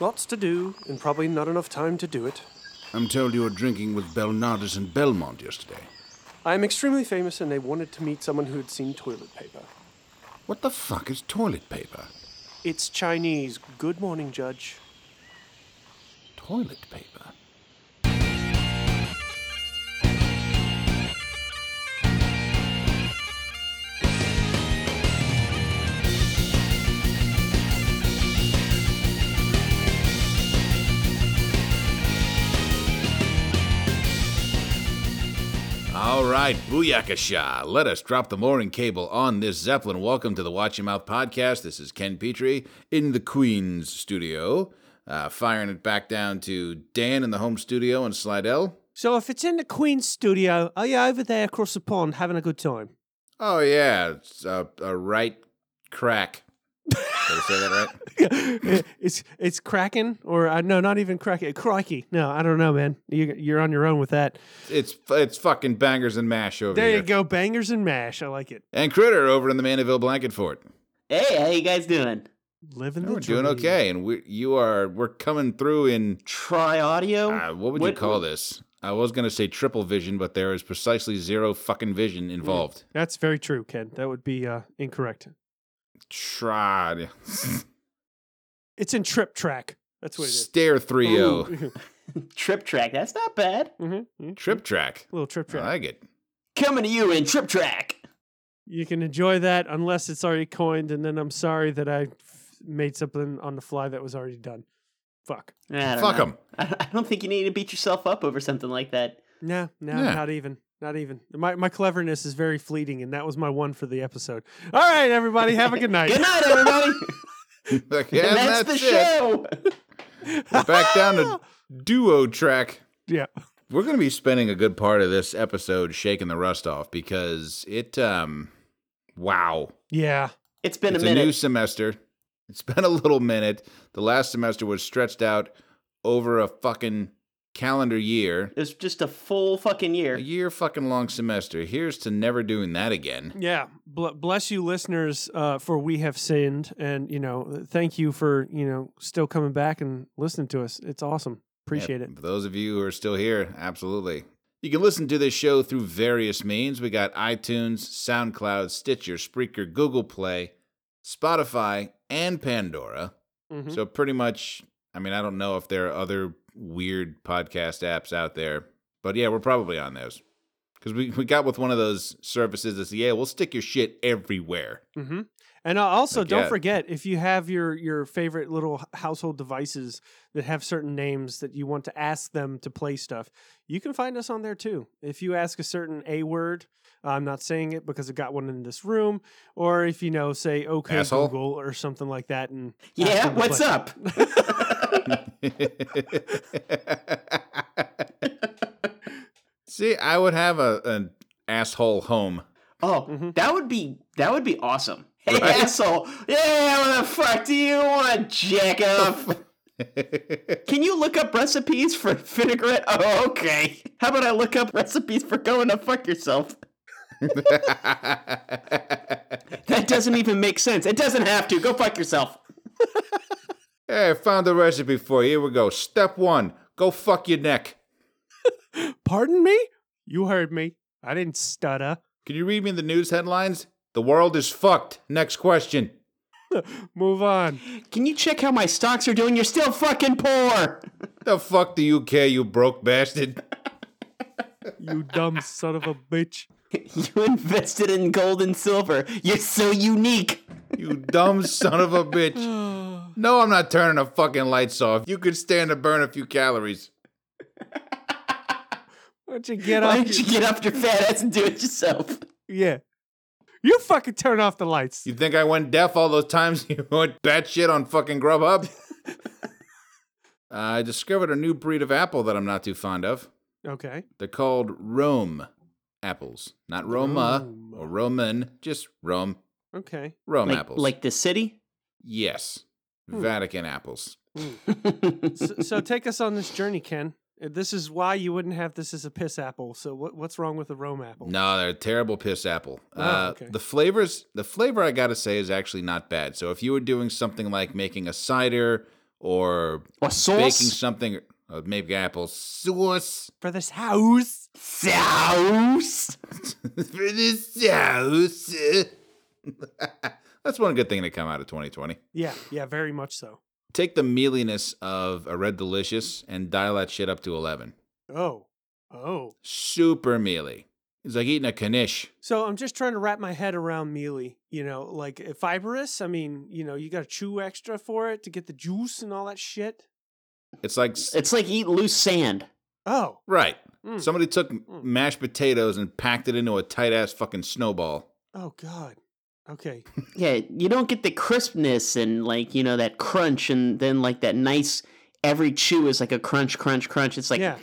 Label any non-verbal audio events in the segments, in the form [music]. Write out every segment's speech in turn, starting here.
Lots to do, and probably not enough time to do it. I'm told you were drinking with Belnardus and Belmont yesterday. I am extremely famous, and they wanted to meet someone who had seen toilet paper. What the fuck is toilet paper? It's Chinese. Good morning, Judge. Toilet paper? Right, booyakasha. Let us drop the mooring cable on this Zeppelin. Welcome to the Watch Your Mouth podcast. This is Ken Petrie in the Queen's studio, uh, firing it back down to Dan in the home studio in Slidell. So, if it's in the Queen's studio, are you over there across the pond having a good time? Oh, yeah, it's a, a right crack. Did I say that right? [laughs] it's it's cracking, or uh, no, not even cracking. Crikey, no, I don't know, man. You, you're on your own with that. It's it's fucking bangers and mash over There here. you go, bangers and mash. I like it. And Critter over in the Mandeville Blanket Fort. Hey, how you guys doing? Living the We're doing okay, and we you are we're coming through in Try audio. Uh, what would you call this? I was going to say triple vision, but there is precisely zero fucking vision involved. That's very true, Ken. That would be uh, incorrect. Tried. It's in Trip Track. That's what it is. Stare 3 0. [laughs] Trip track. That's not bad. mm-hmm. Trip track. Little Trip Track. I Track. like it. Coming to you in Trip track. You can enjoy that unless it's already coined, and then I'm sorry that I f- made something on the fly that was already done. Fuck. I Fuck them. I [laughs] I don't think you need to beat yourself up over something like that. No, no, Yeah. not even. Not even. My my cleverness is very fleeting, and that was my one for the episode. All right, everybody, have a good night. [laughs] Good night, everybody. [laughs] Like, yeah, and that's, the it. show. We're back down to [laughs] duo track. Yeah. We're going to be spending a good part of this episode shaking the rust off because it, um, wow. Yeah. It's been it's a minute. new semester. It's been a little minute. The last semester was stretched out over a fucking calendar year. it was just a full fucking year. A year fucking long semester. Here's to never doing that again. Yeah. Bl- bless you, listeners, uh, for we have sinned, and you know, thank you for you know still coming back and listening to us. It's awesome. Appreciate Yeah, it. For those of you who are still here, absolutely. You can listen to this show through various means. We got iTunes, SoundCloud, Stitcher, Spreaker, Google Play, Spotify, and Pandora. Mhm. So pretty much, I mean, I don't know if there are other weird podcast apps out there, but yeah, we're probably on those. Because we, we got with one of those services that's, yeah, we'll stick your shit everywhere. Mm-hmm. And uh, also, Like, don't yeah. forget if you have your your favorite little household devices that have certain names that you want to ask them to play stuff, you can find us on there too. If you ask a certain a word, I'm not saying it because I got one in this room, or if you know, say "Okay Asshole. Google" or something like that, and yeah, what's play. up? [laughs] See, I would have a an asshole home. Oh, Mhm. that would be that would be awesome. Hey [laughs] Right? asshole! Yeah, what the fuck do you want, jack off? [laughs] Can you look up recipes for vinaigrette? Oh, okay. How about I look up recipes for going to fuck yourself? [laughs] That doesn't even make sense. It doesn't have to. Go fuck yourself. hey, I found the recipe for you. Here we go. Step one: go fuck your neck. Pardon me? You heard me. I didn't stutter. Can you read me the news headlines? The world is fucked. Next question. [laughs] Move on. Can you check how my stocks are doing? You're still fucking poor. [laughs] The fuck do you care, you broke bastard? [laughs] You dumb son of a bitch. You invested in gold and silver. You're so unique. You dumb son of a bitch. [sighs] No, I'm not turning the fucking lights off. You could stand to burn a few calories. Why don't you get up? Why off? don't you get off your fat ass and do it yourself? Yeah. You fucking turn off the lights. You think I went deaf all those times [laughs] you went batshit on fucking Grubhub? [laughs] I discovered a new breed of apple that I'm not too fond of. Okay. They're called Rome apples. Not Roma Rome. or Roman, just Rome. Okay. Rome Like, apples. like the city? yes. Hmm. Vatican apples. [laughs] so, so take us on this journey, Ken. Uh, This is why you wouldn't have this as a piss apple. So what, what's wrong with the Rome apple? No, they're a terrible piss apple. Oh, uh, okay. The flavors, the flavor I gotta say is actually not bad. So if you were doing something like making a cider or Or sauce. baking something, or maybe apple sauce For this house. Sauce. [laughs] for this sauce. [laughs] That's one good thing to come out of 2020. Yeah, yeah, very much so. Take the mealiness of a Red Delicious and dial that shit up to 11. Oh. Oh. Super mealy. It's like eating a knish. So I'm just trying to wrap my head around mealy. You know, like uh, fibrous. I mean, you know, you got to chew extra for it to get the juice and all that shit. It's like It's like eat loose sand. Oh. right. Mm. Somebody took mashed potatoes and packed it into a tight ass fucking snowball. Oh God. Okay. Yeah, you don't get the crispness and like you know that crunch, and then like that nice. Every chew is like a crunch, crunch, crunch. It's like Yeah.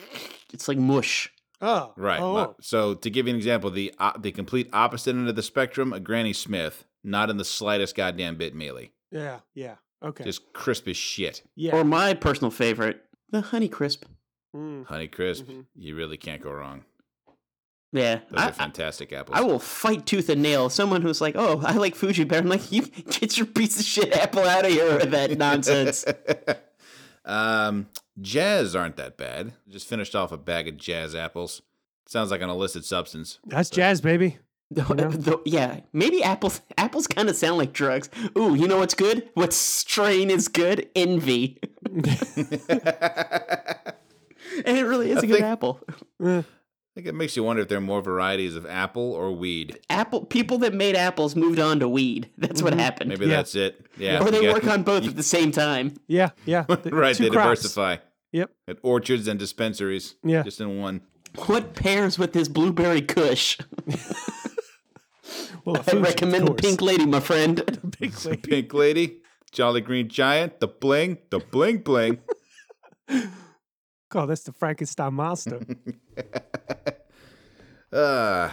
it's like mush. Oh. Right. Oh. So to give you an example, the uh, the complete opposite end of the spectrum, a Granny Smith, not in the slightest goddamn bit mealy, Yeah. Yeah. Okay. just crisp as shit. yeah. Or my personal favorite, the Honey Crisp. Mm. Honey crisp, Mhm. you really can't go wrong. Yeah, Those I, are fantastic apples. I will fight tooth and nail someone who's like, "Oh, I like Fuji better." I'm like, "You get your piece of shit apple out of here with that [laughs] nonsense." um, jazz aren't that bad. Just finished off a bag of jazz apples. Sounds like an illicit substance. That's jazz, baby. [laughs] The- the- yeah, maybe apples. [laughs] Apples kind of sound like drugs. Ooh, you know what's good? What strain is good? Envy, and it really is a good think- apple. I think it makes you wonder if there are more varieties of apple or weed. Apple people that made apples moved on to weed. [laughs] That's what mm-hmm. happened. Maybe Yeah. that's it. Yeah. or they you work got- on both at the same time. yeah. Yeah. [laughs] The- right, two they crops. diversify Yep. at orchards and dispensaries. Yeah. Just in one. What pairs with this blueberry kush? [laughs] Well, I Fuji, of recommend the course. pink lady, my friend. Pink lady. Pink Lady, Jolly Green Giant, the bling, the bling bling. Oh, that's the Frankenstein monster. [laughs] uh,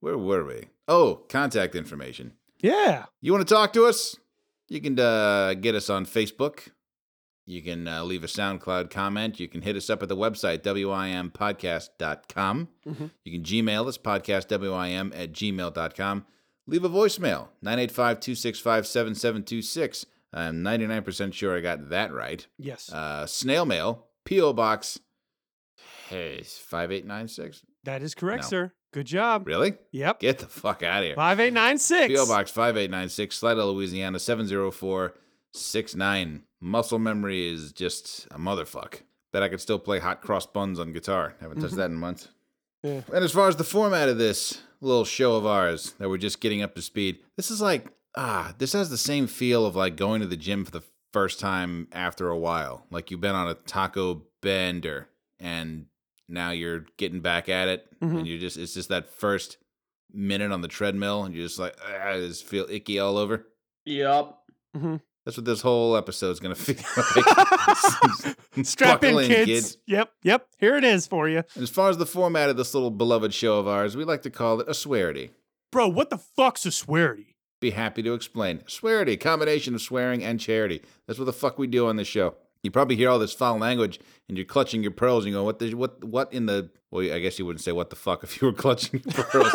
where were we? Oh, contact information. yeah. You want to talk to us? You can uh, get us on Facebook. You can uh, leave a SoundCloud comment. You can hit us up at the website, wimpodcast.com. Mhm. You can Gmail us, podcastwim at gmail.com. Leave a voicemail, 985 265 7726. I'm 99% sure I got that right. Yes. Uh, snail mail, P.O. Box hey, 5896. that is correct, no. sir. Good job. Really? Yep. Get the fuck out of here. Five eight nine six. P.O. Box 5896, Slidell, Louisiana 70469. Muscle memory is just a motherfuck. Bet I could still play Hot Cross Buns on guitar. Haven't touched that in months. Yeah. And as far as the format of this little show of ours that we're just getting up to speed, this is like, ah, this has the same feel of like going to the gym for the first time after a while. Like you've been on a taco bender and now you're getting back at it Mhm. and you're just, it's just that first minute on the treadmill and you're just like, ah, I just feel icky all over. Yep. That's what this whole episode's gonna [laughs] feel like. [laughs] Strap in, in, kids. kid. Yep. Yep. Here it is for you, And as far as the format of this little beloved show of ours, we like to call it a swearity. bro. What the fuck's a swearity? Be happy to explain. Swearity, combination of swearing and charity. That's what the fuck we do on this show. You probably hear all this foul language and you're clutching your pearls and you go, what the what what in the well I guess you wouldn't say what the fuck if you were [laughs] clutching your pearls.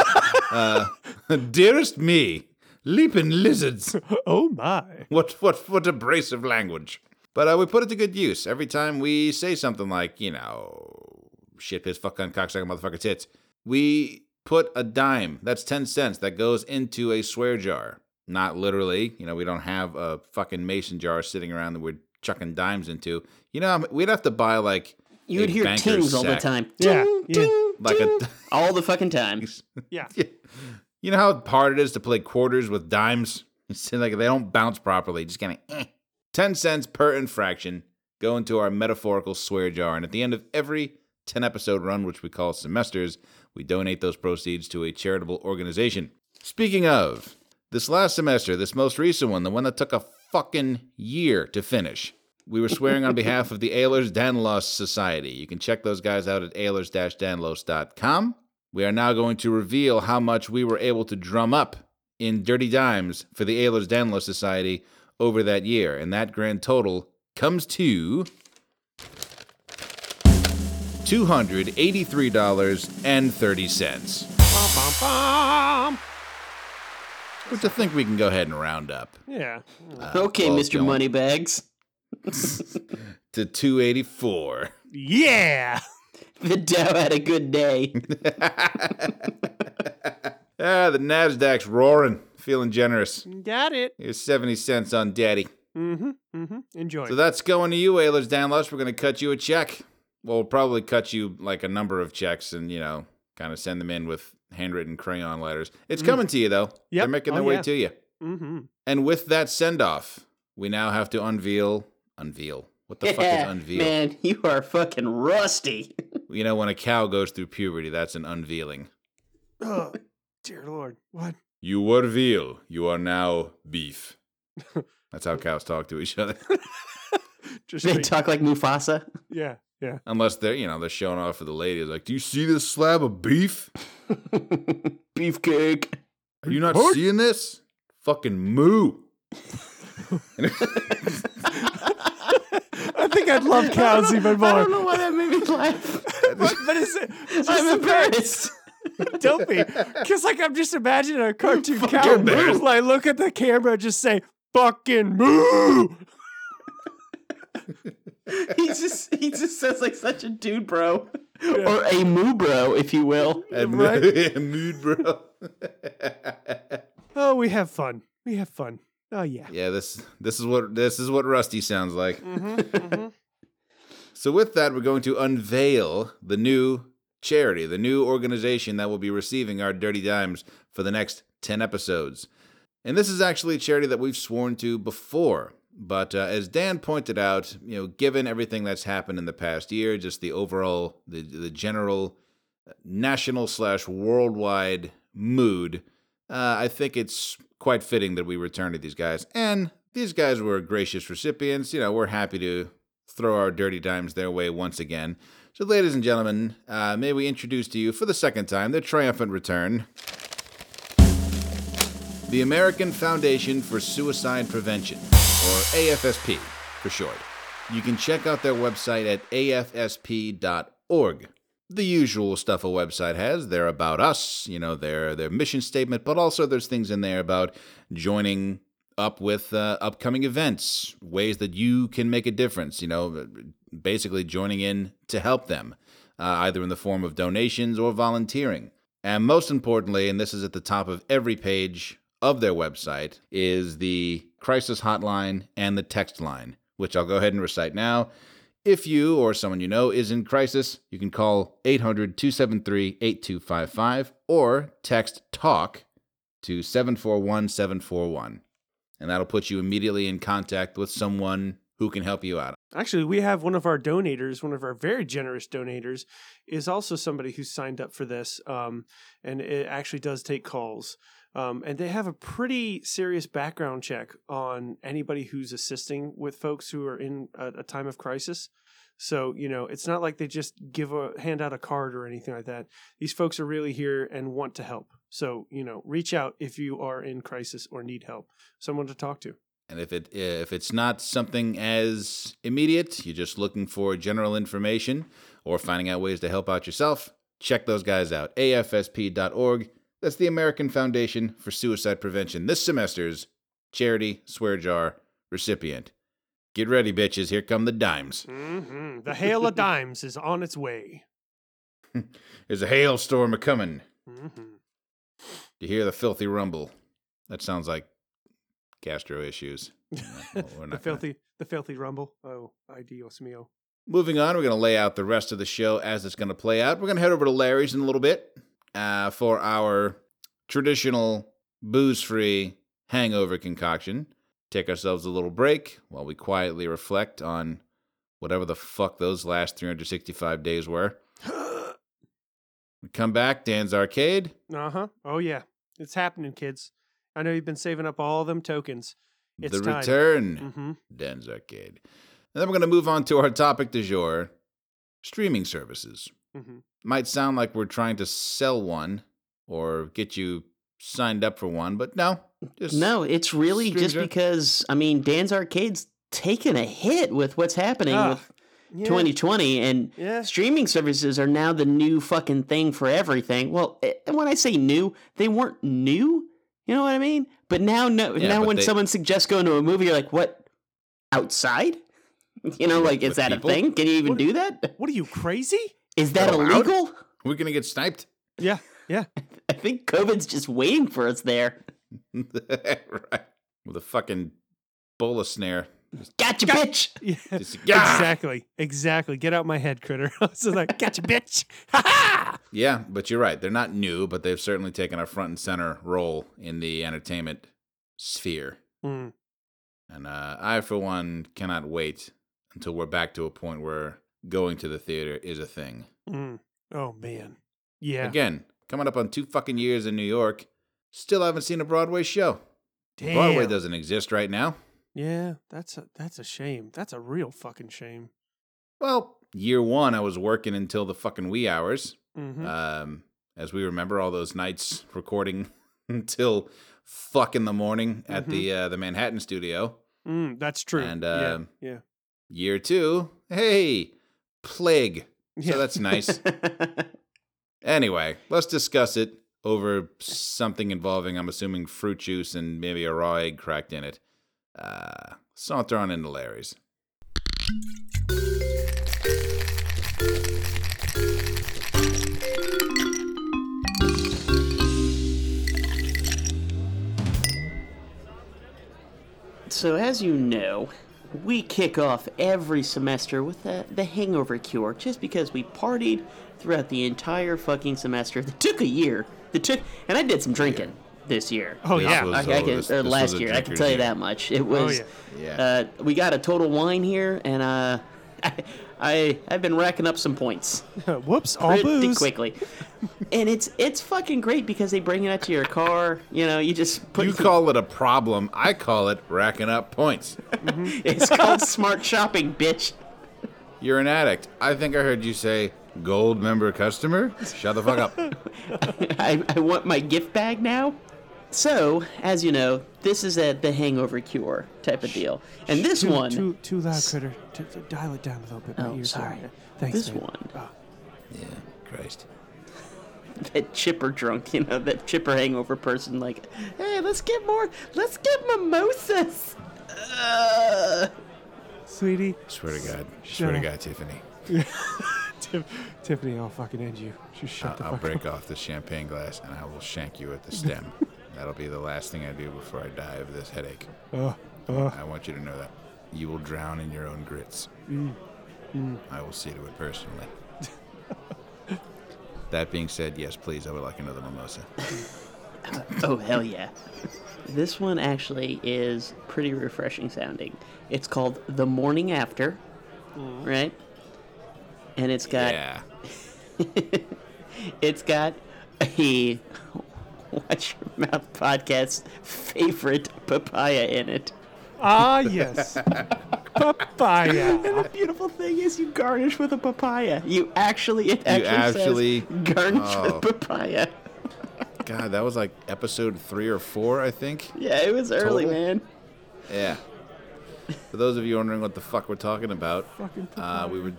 uh, [laughs] dearest me, leaping lizards. [laughs] oh my. What what what abrasive language. But uh, we put it to good use every time we say something like, you know, shit, piss, fuck, gun, cocksucker, motherfucker, tits. We put a dime, that's 10 cents, that goes into a swear jar. Not literally, you know, we don't have a fucking mason jar sitting around that we're chucking dimes into. You know, we'd have to buy like You a would hear banker's tings all the time. Yeah, Ting, yeah. ting, Like a- ting. [laughs] all the fucking time. [laughs] Yeah. You know how hard it is to play quarters with dimes? [laughs] It's like they don't bounce properly. Just kind of eh. 10 cents per infraction go into our metaphorical swear jar. And at the end of every 10 episode run, which we call semesters, we donate those proceeds to a charitable organization. Speaking of, this last semester, this most recent one, the one that took a fucking year to finish, we were swearing on behalf of the Ehlers Danlos Society. You can check those guys out at Ehlers Danlos.com. We are now going to reveal how much we were able to drum up in dirty dimes for the Ehlers Danlos Society over that year. And that grand total comes to $283.30. Bum, bum, bum. Which I think we can go ahead and round up. Yeah. Okay, Mr. don't. Moneybags. [laughs] to 284. Yeah. [laughs] The Dow had a good day. [laughs] ah, the Nasdaq's roaring, feeling generous. Got it. Here's 70 cents on daddy. Mm-hmm. Mm-hmm. Enjoy. So that's going to you, Aylers Danlush. We're going to cut you a check. Well, we'll probably cut you like a number of checks and, you know, kind of send them in with handwritten crayon letters. It's Mm. coming to you, though. They're Yep. making Oh, their way yeah. to you. mm-hmm. And with that send off, we now have to unveil. Unveil. What the fuck is unveil? man, you are fucking rusty. [laughs] You know, when a cow goes through puberty, that's an unveiling. Oh, dear Lord. What? You were veal. You are now beef. [laughs] That's how cows talk to each other. [laughs] Just They straight- talk like Mufasa. yeah. Yeah. Unless they're, you know, they're showing off for the ladies. Like, do you see this slab of beef? [laughs] Beefcake. Are you not What? seeing this? Fucking moo. [laughs] I think I'd love cows even more. I don't know why that made me laugh. [laughs] but, but it's, it's I'm embarrassed. don't be because like I'm just imagining a cartoon cow embarrassed. like look at the camera and just say fucking moo. [laughs] he just he just sounds like such a dude, bro, or a moo bro, if you will. [laughs] a Right. [laughs] mood, bro. Oh, we have fun. We have fun. Oh yeah. yeah, this this is what this is what Rusty sounds like. Mm-hmm, So with that, we're going to unveil the new charity, the new organization that will be receiving our dirty dimes for the next 10 episodes. And this is actually a charity that we've sworn to before. But uh, as Dan pointed out, you know, given everything that's happened in the past year, just the overall, the, the general national slash worldwide mood, uh, I think it's quite fitting that we return to these guys. And these guys were gracious recipients. You know, we're happy to throw our dirty dimes their way once again. So, ladies and gentlemen, uh, may we introduce to you for the second time their triumphant return the American Foundation for Suicide Prevention, or AFSP for short. You can check out their website at afsp.org. The usual stuff a website has. They're about us, you know, their their mission statement, but also there's things in there about joining up with uh, upcoming events, ways that you can make a difference, you know, basically joining in to help them, uh, either in the form of donations or volunteering. And most importantly, and this is at the top of every page of their website, is the crisis hotline and the text line, which I'll go ahead and recite now. If you or someone you know is in crisis, you can call 800 273 8255 or text TALK to 741 741. And that'll put you immediately in contact with someone who can help you out. Actually, we have one of our donators, one of our very generous donators, is also somebody who's signed up for this, um, and it actually does take calls. Um, and they have a pretty serious background check on anybody who's assisting with folks who are in a, a time of crisis. So you know, it's not like they just give a hand out a card or anything like that. These folks are really here and want to help. So you know, reach out if you are in crisis or need help, someone to talk to. And if it if it's not something as immediate, you're just looking for general information or finding out ways to help out yourself, check those guys out. AFSP.org. That's the American Foundation for Suicide Prevention. This semester's charity swear jar recipient. Get ready, bitches. Here come the dimes. hmm The hail of dimes is on its way. [laughs] There's a hailstorm a coming. hmm You hear the filthy rumble. That sounds like gastro issues. [laughs] well, the gonna- filthy, the filthy rumble. Oh, ay Dios mío. Moving on, we're going to lay out the rest of the show as it's going to play out. We're going to head over to Larry's in a little bit uh, for our traditional booze free hangover concoction. Take ourselves a little break while we quietly reflect on whatever the fuck those last 365 days were. [gasps] We come back, Dan's Arcade. Uh huh. Oh yeah, it's happening, kids. I know you've been saving up all them tokens. It's the time. return, Mm-hmm. Dan's Arcade. And then we're going to move on to our topic du jour streaming services. Mm-hmm. Might sound like we're trying to sell one or get you signed up for one, but no. Just No, it's really just Stranger. because I mean Dan's Arcade's taken a hit with what's happening Ah, with Yeah. 2020 and Yeah. streaming services are now the new fucking thing for everything. Well, eh, when I say new, they weren't new. You know what I mean? But now, no, Yeah, now but when they- someone suggests going to a movie, you're like, what? Outside? [laughs] You know, like, is that people? a thing? Can you even do that? What are you crazy? Is that allowed? illegal? We're gonna get sniped. Yeah, yeah. [laughs] I think COVID's just waiting for us there. [laughs] right. With a fucking bola snare. Gotcha, bitch. [laughs] Yeah. Just, yeah. Exactly. Exactly. Get out my head, critter. I was like, gotcha, bitch. Ha ha! Yeah, but you're right. They're not new, but they've certainly taken a front and center role in the entertainment sphere. Mm, And uh, I, for one, cannot wait until we're back to a point where going to the theater is a thing. mm. Oh man. Yeah. Again, coming up on two fucking years in New York, still haven't seen a Broadway show. Damn. Broadway doesn't exist right now. Yeah, that's a that's a shame. That's a real fucking shame. Well, year one, I was working until the fucking wee hours. Mm-hmm. Um, as we remember, all those nights recording [laughs] until fuck in the morning at the uh, the Manhattan studio. mm, that's true. and, yeah, um, yeah. Year two, hey, plague. Yeah. So that's nice. [laughs] anyway, let's discuss it over something involving, I'm assuming, fruit juice and maybe a raw egg cracked in it. Uh, saunter on into Larry's. So, as you know, we kick off every semester with the, the hangover cure just because we partied throughout the entire fucking semester. That took a year. That took, and I did some drinking this year. Oh This yeah. was- I, I oh, can, this- or this last year, I can tell you year. that much. It Oh was. yeah. Yeah. Uh, we got a total wine here, and uh, I, [laughs] I I've been racking up some points [laughs] Whoops. All pretty booze. quickly, and it's it's fucking great because they bring it out to your car. You know, you just put. you call it a problem. I call it racking up points. [laughs] it's called smart shopping, bitch. You're an addict. I think I heard you say gold member customer. Shut the fuck up. [laughs] I, I want my gift bag now. So, as you know, this is a the hangover cure type of deal, and this too, one, Too too loud, critter. T- t- dial it down a little bit. My Oh, ears sorry. hurt. Thanks. This man. one. Oh, Yeah, Christ. [laughs] that chipper drunk, you know, that chipper hangover person, like, hey, let's get more, let's get mimosas. Uh, sweetie. Swear to God. Shut Swear to. God, Tiffany. [laughs] Tiff- Tiffany, I'll fucking end you. Just shut I'll, the I'll fuck break off the champagne glass and I will shank you at the stem. [laughs] That'll be the last thing I do before I die of this headache. Uh, uh, I want you to know that. You will drown in your own grits. I will see to it personally. that being said, yes, please, I would like another mimosa. [coughs] oh hell yeah! This one actually is pretty refreshing sounding. It's called the morning after, right? And it's got Yeah. [laughs] it's got a [laughs] Watch Your Mouth podcast favorite papaya in it. ah, yes. [laughs] Papaya. And the beautiful thing is you garnish with a papaya. You actually it actually, actually- says garnish oh. with papaya. [laughs] God, that was like episode three or four, I think. Yeah, it was early, Total? man. Yeah. For those of you wondering what the fuck we're talking about, uh, we were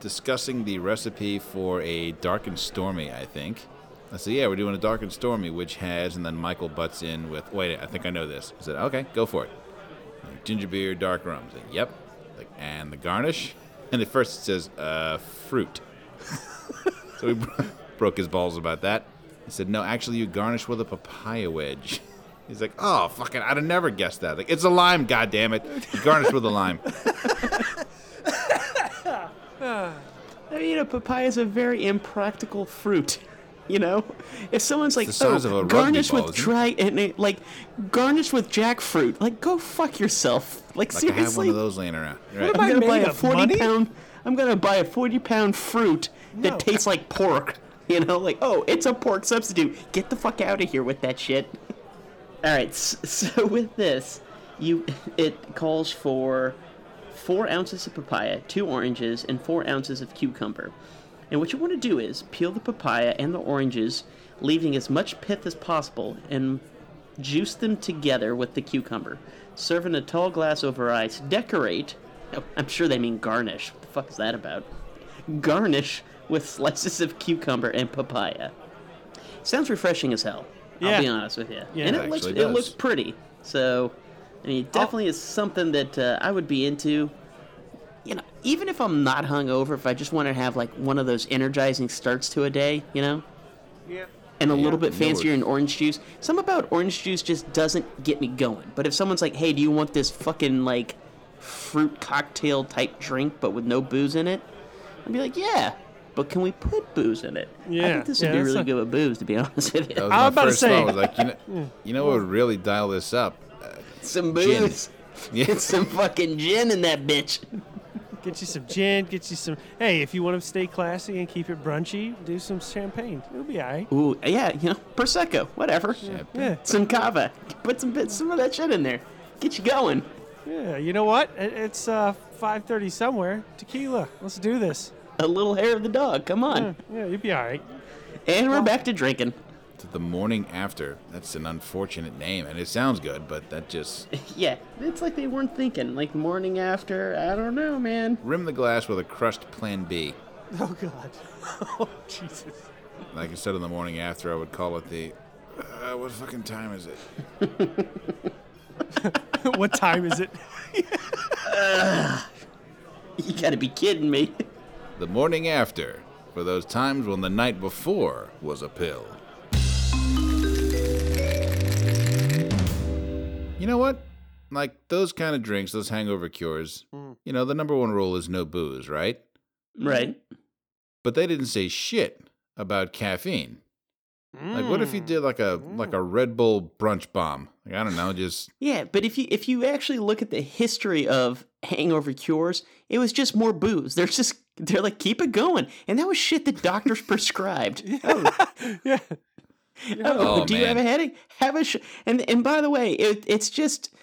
discussing the recipe for a dark and stormy, I think. I said, yeah, we're doing a dark and stormy, which has, and then Michael butts in with, wait, I think I know this. I said, okay, go for it. Like, ginger beer, dark rum. I said, yep. Like, and the garnish? And at first it says, uh, fruit. [laughs] so we broke his balls about that. He said, no, actually, you garnish with a papaya wedge. [laughs] He's like, oh, fucking, I'd have never guessed that. Like, it's a lime, goddammit. You garnish with a lime. [laughs] I mean, a papaya is a very impractical fruit. You know, if someone's like, the size "Oh, of a garnish ball, with dry and it, like garnish with jackfruit," like, go fuck yourself. Like, Like, I have one seriously, of those laying around. Right. am I I'm gonna buy a forty money? pound. I'm gonna buy a forty pound fruit that No. tastes like pork. You know, like, oh, it's a pork substitute. Get the fuck out of here with that shit. All right, [laughs] so with this, you it calls for four ounces of papaya, two oranges, and four ounces of cucumber. And what you want to do is peel the papaya and the oranges, leaving as much pith as possible, and juice them together with the cucumber. Serve in a tall glass over ice. Decorate. oh, I'm sure they mean garnish. What the fuck is that about? Garnish with slices of cucumber and papaya. Sounds refreshing as hell. Yeah. I'll be honest with you. Yeah. and It it looks actually it looks pretty. So, I mean, it definitely is something that uh, I would be into. You know, even if I'm not hungover, if I just want to have like one of those energizing starts to a day, you know, Yeah. and a little bit fancier worries. in orange juice. Some about orange juice just doesn't get me going. But if someone's like, "Hey, do you want this fucking like fruit cocktail type drink, but with no booze in it?" I'd be like, "Yeah." But can we put booze in it? Yeah, I think this would yeah, be really a- good with booze, to be [laughs] honest with That you. was I my was about to say- I was like, you know, [laughs] you know what would really dial this up? Uh, Some Gin. booze. yeah. Get [laughs] some fucking gin in that bitch. Get you some gin. Get you some. Hey, if you want to stay classy and keep it brunchy, do some champagne. It'll be alright. Ooh, yeah, you know, prosecco, whatever. Yeah. Some cava. Put some bit, some of that shit in there. Get you going. Yeah. You know what? It, it's uh 5:30 somewhere. Tequila. Let's do this. A little hair of the dog. Come on. Yeah, yeah you'll be alright. And we're back to drinking. To the morning after. That's an unfortunate name, and it sounds good, but that just [laughs] Yeah, it's like they weren't thinking. Like morning after, I don't know, man. rim the glass with a crushed Plan B. Oh God. [laughs] oh Jesus. Like I said in the morning after, I would call it the. Uh, what fucking time is it? [laughs] what time is it? You gotta be kidding me. The morning after, for those times when the night before was a pill. You know what? Like those kind of drinks, those hangover cures, mm. you know, the number one rule is no booze, right? Right. But they didn't say shit about caffeine. Like what if you mm. did like a like a mm. Red Bull brunch bomb? Like I don't know, just Yeah, but if you if you actually look at the history of hangover cures, it was just more booze. They're just they're like keep it going, and that was shit that doctors [laughs] prescribed. Oh, yeah. [laughs] oh, Oh, do you have a headache? Have a sh-. and and by the way, it, it's just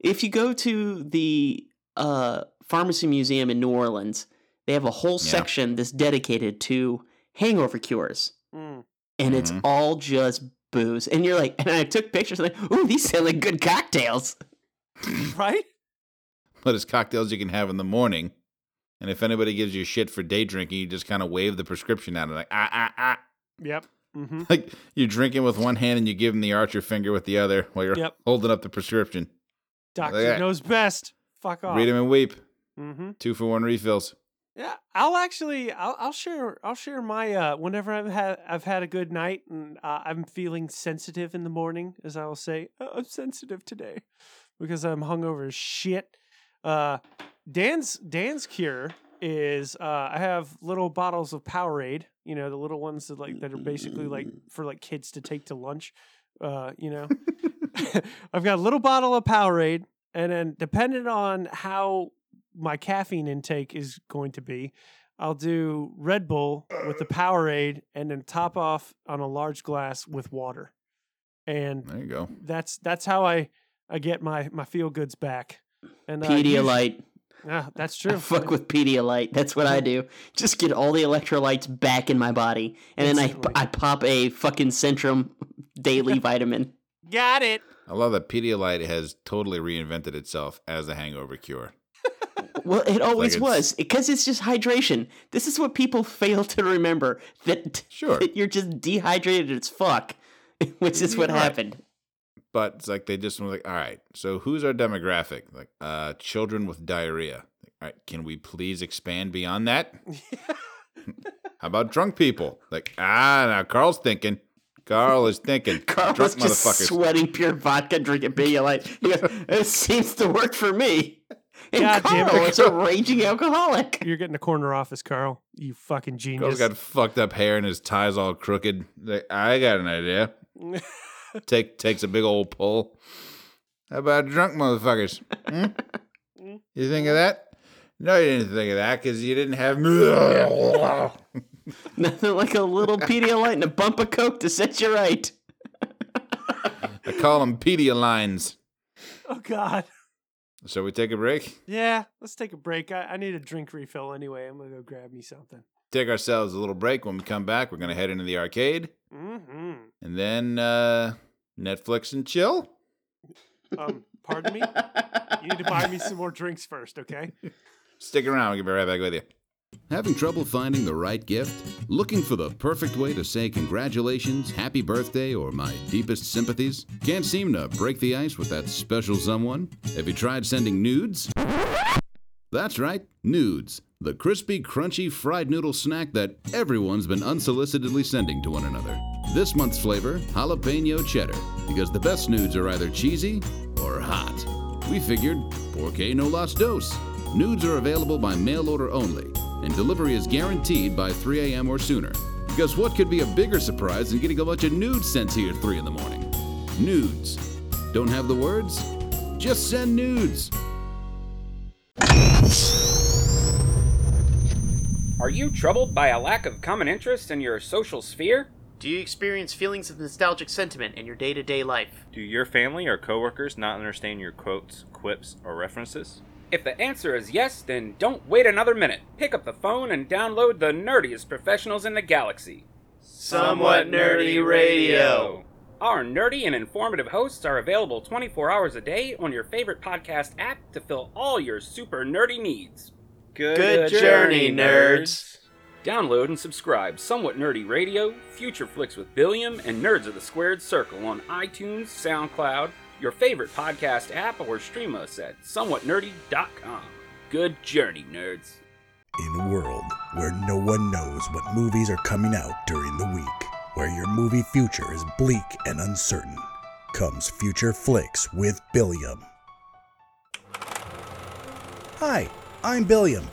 if you go to the uh, pharmacy museum in New Orleans, they have a whole section that's dedicated to hangover cures. Mm. and it's Mhm. all just booze. And you're like, and I took pictures and like, ooh, these sound like good cocktails. [laughs] Right? but it's cocktails you can have in the morning. And if anybody gives you shit for day drinking, you just kind of wave the prescription at it, like ah ah ah. Yep. Mm-hmm. Like you're drinking with one hand and you give them the archer finger with the other while you're Yep. holding up the prescription. Doctor Yeah. knows best. Fuck off. Read them and weep. Mm-hmm. Two for one refills. Yeah, I'll actually, I'll, I'll share, I'll share my. Uh, whenever I've had, I've had a good night and uh, I'm feeling sensitive in the morning, as I will say, "Oh, I'm sensitive today because I'm hungover as shit. Uh, Dan's Dan's cure is uh, I have little bottles of Powerade. You know, the little ones that like that are basically like for like kids to take to lunch. Uh, you know, [laughs] [laughs] I've got a little bottle of Powerade, and then depending on how my caffeine intake is going to be, I'll do Red Bull with the Powerade, and then top off on a large glass with water, and There you go. that's that's how I I get my my feel goods back. And uh, Pedialyte. Ah, that's I true. fuck with Pedialyte. That's what I do. Just get all the electrolytes back in my body, and then I, I pop a fucking Centrum daily [laughs] vitamin. Got it. I love that Pedialyte has totally reinvented itself as a hangover cure. Well, it always it's- was because it's just hydration. This is what people [laughs] fail to remember that, Sure. [laughs] that you're just dehydrated as fuck, which is what Right. happened. But it's like they just were like, all right, so who's our demographic? Like, uh, children with diarrhea. Like, all right, can we please expand beyond that? [laughs] How about drunk people? Like, ah, now Carl's thinking. Carl is thinking. [laughs] Carl drunk was just sweating pure vodka, drinking Pedialyte. He goes, [laughs] it seems to work for me. And God damn Carl it. is a raging alcoholic. You're getting a corner office, Carl. You fucking Carl's genius. got fucked up hair and his tie's all crooked. Like, I got an idea. Take takes a big old pull. How about drunk motherfuckers? Hmm? You think of that? No, you didn't think of that because you didn't have. [laughs] Nothing like a little Pedialyte and a bump of Coke to set you right. I call them Pedialines. oh God. Shall we take a break, Yeah, let's take a break. I, I need a drink refill anyway. I'm gonna go grab me something. Take ourselves a little break. When we come back, we're gonna head into the arcade Mm-hmm. and then uh, Netflix and chill. Um, pardon me. You need to buy me some more drinks first, okay? Stick around. We'll be right back with you. Having trouble finding the right gift? Looking for the perfect way to say congratulations, happy birthday, or my deepest sympathies? Can't seem to break the ice with that special someone? Have you tried sending nudes? That's right, nudes. The crispy, crunchy fried noodle snack that everyone's been unsolicitedly sending to one another. This month's flavor, jalapeno cheddar, because the best nudes are either cheesy or hot. We figured, porque no las dos? Nudes are available by mail order only, and delivery is guaranteed by 3 a.m. or sooner. Because what could be a bigger surprise than getting a bunch of nudes sent to you at 3 in the morning? Nudes. Don't have the words? Just send nudes. Are you troubled by a lack of common interest in your social sphere? Do you experience feelings of nostalgic sentiment in your day to day life? Do your family or coworkers not understand your quotes, quips, or references? If the answer is yes, then don't wait another minute. Pick up the phone and download the nerdiest professionals in the galaxy. Somewhat Nerdy Radio. Our nerdy and informative hosts are available 24 hours a day on your favorite podcast app to fill all your super nerdy needs. Good journey, nerds. Download and subscribe Somewhat Nerdy Radio, Future Flicks with Billiam, and Nerds of the Squared Circle on iTunes, SoundCloud, your favorite podcast app, or stream us at somewhatnerdy.com. Good journey, nerds. In a world where no one knows what movies are coming out during the week, where your movie future is bleak and uncertain, comes Future Flicks with Billiam. Hi, I'm Billiam.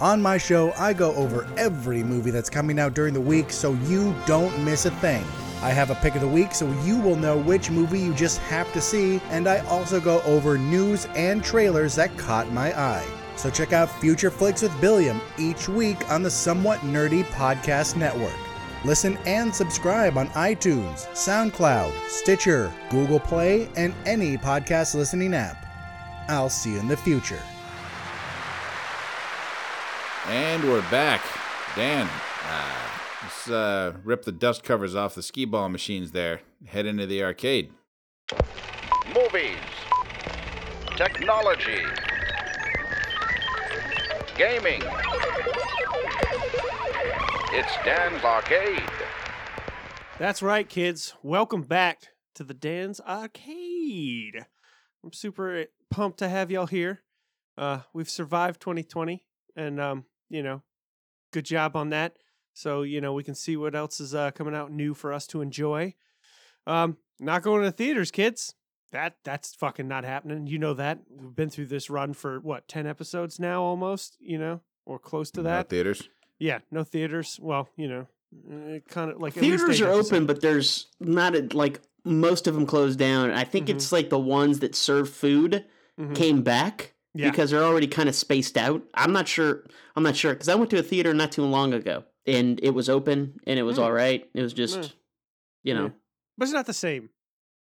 On my show, I go over every movie that's coming out during the week so you don't miss a thing. I have a pick of the week so you will know which movie you just have to see, and I also go over news and trailers that caught my eye. So check out Future Flicks with Billiam each week on the Somewhat Nerdy Podcast Network. Listen and subscribe on iTunes, SoundCloud, Stitcher, Google Play, and any podcast listening app. I'll see you in the future. And we're back. Dan, uh, let's uh, rip the dust covers off the skee ball machines there. Head into the arcade. movies, technology, gaming. It's Dan's Arcade. That's right, kids. Welcome back to the Dan's Arcade. I'm super pumped to have y'all here. Uh, we've survived 2020, and um, you know, good job on that. So you know, we can see what else is uh, coming out new for us to enjoy. Um, not going to the theaters, kids. That that's fucking not happening. You know that. We've been through this run for what ten episodes now, almost. You know, or close to No that. theaters. Yeah, no theaters. Well, you know, kind of like at least Theaters eight are episodes. open, but there's not a, like most of them closed down. I think it's like the ones that serve food Mhm. came back Yeah. because they're already kind of spaced out. I'm not sure. I'm not sure because I went to a theater not too long ago and it was open and it was Mm. all right. It was just, Mm. you know, Yeah. but it's not the same,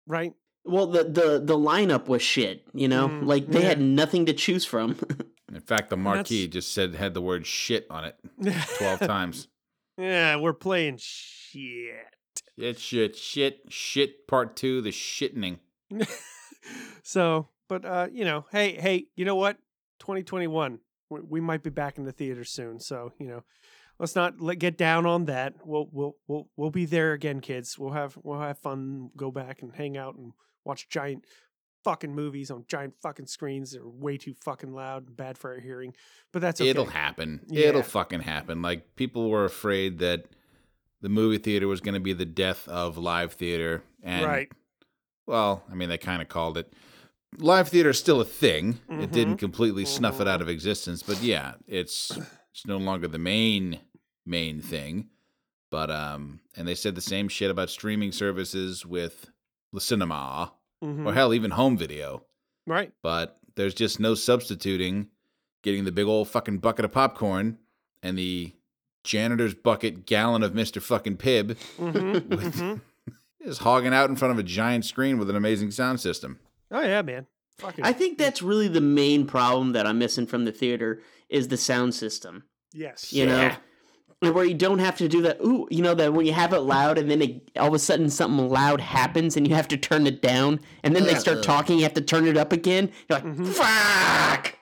right? well the the the lineup was shit. You know, Mm, like they yeah. had nothing to choose from. In fact, the that's- marquee just said had the word shit on it 12 times. [laughs] Yeah, we're playing shit. Shit, shit, shit, shit. Part two, the shittening. [laughs] so, but uh, you know, hey, hey, you know what? 2021, we, we might be back in the theater soon. So, you know, let's not let get down on that. We'll we'll we'll we'll be there again, kids. We'll have we'll have fun. Go back and hang out and watch giant fucking movies on giant fucking screens that are way too fucking loud and bad for our hearing. But that's okay. It'll happen. Yeah. It'll fucking happen. Like people were afraid that the movie theater was going to be the death of live theater, and right. well, I mean, they kind of called it. Live theater is still a thing. It didn't completely snuff it out of existence, but yeah, it's it's no longer the main main thing. But um, and they said the same shit about streaming services with the cinema Mhm. or hell, even home video. Right. But there's just no substituting getting the big old fucking bucket of popcorn and the janitor's bucket gallon of Mr. fucking Pibb Mhm, with mhm. [laughs] just hogging out in front of a giant screen with an amazing sound system. Oh yeah, man. Fucking I think that's really the main problem that I'm missing from the theater is the sound system. yes. you know and where you don't have to do that ooh you know that when you have it loud and then it, all of a sudden something loud happens and you have to turn it down and then they start talking you have to turn it up again you're like Mhm. fuck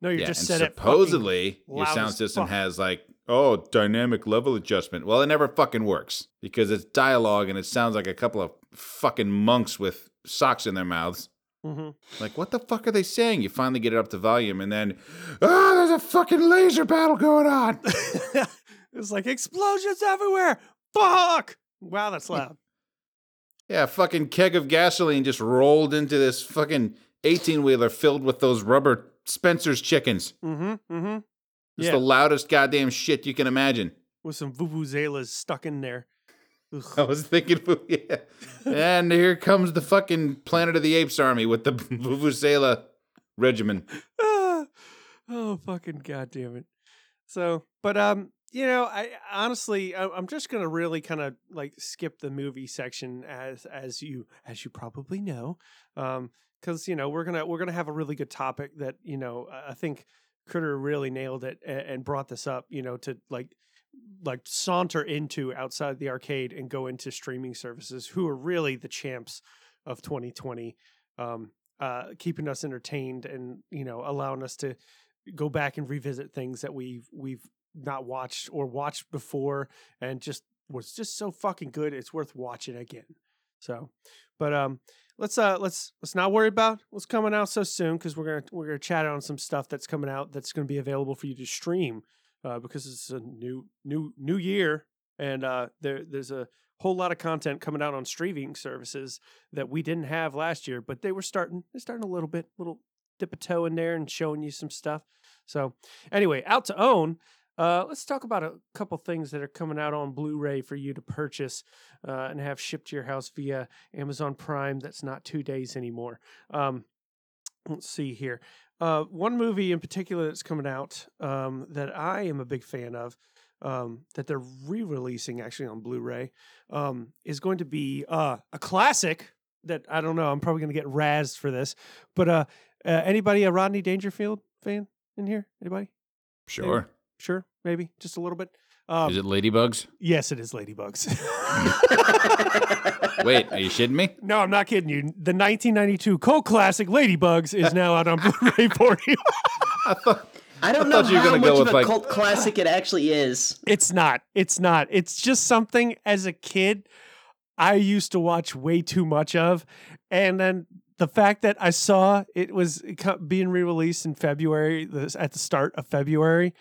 No, you yeah, just and said it. supposedly your sound system fuck. has like oh dynamic level adjustment. Well, it never fucking works because it's dialogue and it sounds like a couple of fucking monks with socks in their mouths. hmm Like, what the fuck are they saying? You finally get it up to volume, and then, oh, there's a fucking laser battle going on. [laughs] it's like explosions everywhere. Fuck! Wow, that's loud. [laughs] yeah, a fucking keg of gasoline just rolled into this fucking 18 wheeler filled with those rubber Spencer's chickens. mm-hmm. Mm-hmm. It's Yeah. the loudest goddamn shit you can imagine. With some vuvuzelas stuck in there. I was thinking, yeah. [laughs] And here comes the fucking Planet of the Apes army with the [laughs] Vuvuzela regimen. Ah, [sighs] oh fucking goddamn it! So, but um, you know, I honestly, I, I'm just gonna really kind of like skip the movie section as as you as you probably know, um, because you know we're gonna we're gonna have a really good topic that you know I think Critter really nailed it and brought this up, you know, to like like saunter into outside the arcade and go into streaming services who are really the champs of 2020 um uh keeping us entertained and you know allowing us to go back and revisit things that we've we've not watched or watched before and just was just so fucking good it's worth watching again. So but um let's uh let's let's not worry about what's coming out so soon because we're gonna we're gonna chat on some stuff that's coming out that's gonna be available for you to stream uh, because it's a new new new year and uh, there there's a whole lot of content coming out on streaming services that we didn't have last year, but they were starting they're starting a little bit, little dip a toe in there and showing you some stuff. So anyway, out to own. Uh, let's talk about a couple things that are coming out on Blu-ray for you to purchase uh, and have shipped to your house via Amazon Prime. That's not two days anymore. Um, let's see here. Uh, one movie in particular that's coming out um, that I am a big fan of, um, that they're re-releasing actually on Blu-ray, um, is going to be uh, a classic that I don't know. I'm probably going to get razzed for this, but uh, uh, anybody a Rodney Dangerfield fan in here? Anybody? Sure. Sure, maybe just a little bit. Um, Is it Ladybugs? yes, it is Ladybugs. [laughs] Wait, are you shitting me? no, I'm not kidding you. The 1992 cult classic Ladybugs is now out on Blu-ray for you. [laughs] I thought I don't I know thought you were how gonna much go of a like- cult classic it actually is. It's not. It's not. It's just something as a kid I used to watch way too much of. And then the fact that I saw it was being re released in February, at the start of February,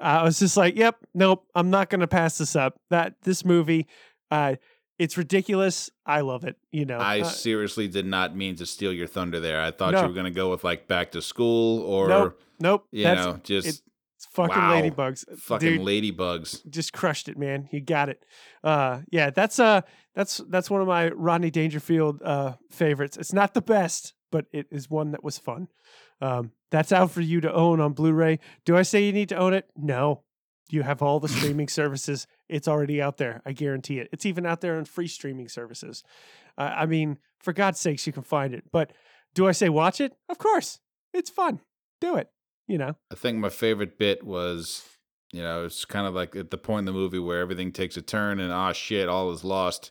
I was just like, yep, nope, I'm not going to pass this up. That this movie, uh, it's ridiculous. I love it. You know, I Uh, seriously did not mean to steal your thunder there. I thought No. you were going to go with like back to school or, nope, nope. you that's- know, just it's fucking wow. ladybugs. fucking Dude, ladybugs. just crushed it, man. You got it. Uh, yeah, that's uh, that's that's one of my Rodney Dangerfield uh favorites. It's not the best, but it is one that was fun. Um, that's out for you to own on Blu-ray. Do I say you need to own it? No. You have all the [laughs] streaming services. It's already out there. I guarantee it. It's even out there on free streaming services. Uh, I mean, for God's sakes, you can find it. But do I say watch it? Of course. It's fun. Do it. You know. I think my favorite bit was, you know, it's kind of like at the point in the movie where everything takes a turn and ah shit, all is lost.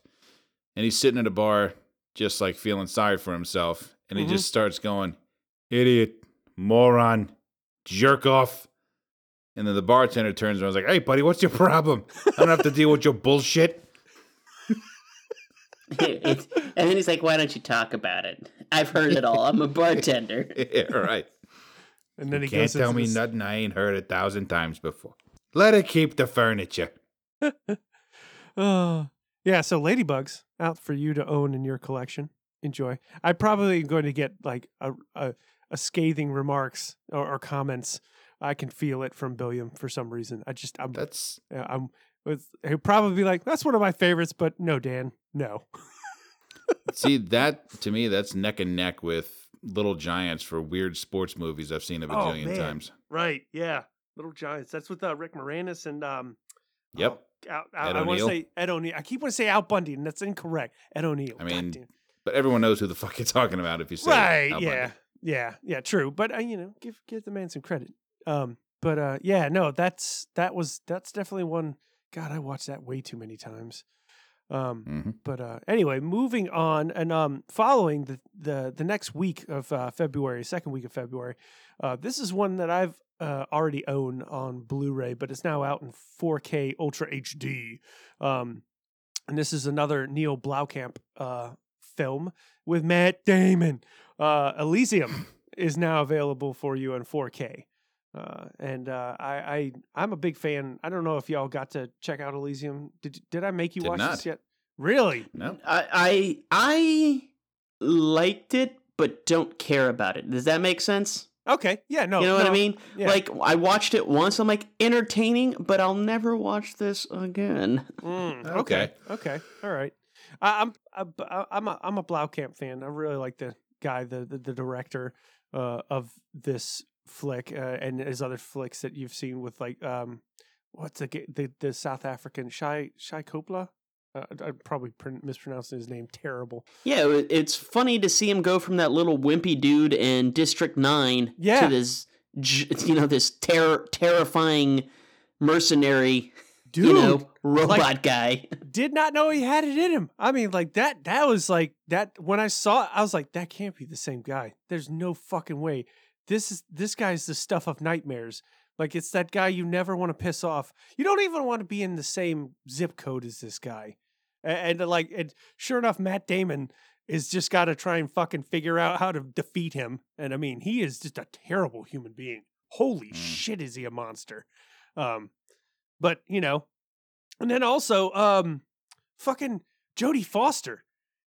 And he's sitting at a bar, just like feeling sorry for himself, and he Mhm. just starts going, "Idiot, moron, jerk off." And then the bartender turns around and is like, "Hey, buddy, what's your problem? I don't have to deal with your bullshit." It's- and then he's like, "Why don't you talk about it? I've heard it all. I'm a bartender." [laughs] yeah, right. And then he Can't goes tell me this- nothing I ain't heard a thousand times before. Let her keep the furniture. [laughs] Oh, yeah. So Ladybugs out for you to own in your collection. Enjoy. I probably am going to get like a a, a scathing remarks or, or comments. I can feel it from Billiam for some reason. I just I'm That's I'm with he'll probably be like that's one of my favorites, but no, Dan, no. [laughs] See that to me, that's neck and neck with Little Giants for weird sports movies I've seen a Oh, bajillion man. times. Right? Yeah. Little Giants. That's with uh, Rick Moranis and um. Yep. oh, out, I want to say Ed O'Neill. I keep want to say Al Bundy, and that's incorrect. Ed O'Neill. I mean, But everyone knows who the fuck you're talking about if you say right Al yeah Bundy. Yeah yeah true but uh, you know give give the man some credit um but uh yeah no that's that was that's definitely one god i watched that way too many times um Mhm. but uh anyway moving on and um following the the the next week of uh february second week of february uh this is one that i've uh, already own on blu-ray but it's now out in 4k ultra hd um and this is another neill blomkamp uh film with matt damon uh, Elysium is now available for you in 4K. Uh, and uh, I, I I'm a big fan. I don't know if y'all got to check out Elysium. Did did I make you Did watch not. this yet? Really? No. I, I I liked it, but don't care about it. Does that make sense? Okay. Yeah. No. you know what I mean? yeah. Like I watched it once. I'm like entertaining, but I'll never watch this again. Mm, Okay. okay. Okay. All right. I, I'm I, I'm a I'm a Blomkamp fan. I really like the guy, the the, the director uh, of this flick uh, and his other flicks that you've seen with like um what's the the, the South African Shai Shai Kopla. Uh, I'm probably pr- mispronouncing his name terrible. Yeah, it's funny to see him go from that little wimpy dude in District Nine Yeah. to this, you know, this terror terrifying mercenary, Dude, you know, [laughs] robot like- guy. [laughs] did not know he had it in him. I mean, like that. That was like that. When I saw it, I was like, that can't be the same guy. There's no fucking way. This is this guy's the stuff of nightmares. Like it's that guy you never want to piss off. You don't even want to be in the same zip code as this guy. A- And, like, and sure enough, Matt Damon is just got to try and fucking figure out how to defeat him. And I mean, he is just a terrible human being. Holy Mm. shit, is he a monster? Um, but you know, and then also, um, fucking Jodie Foster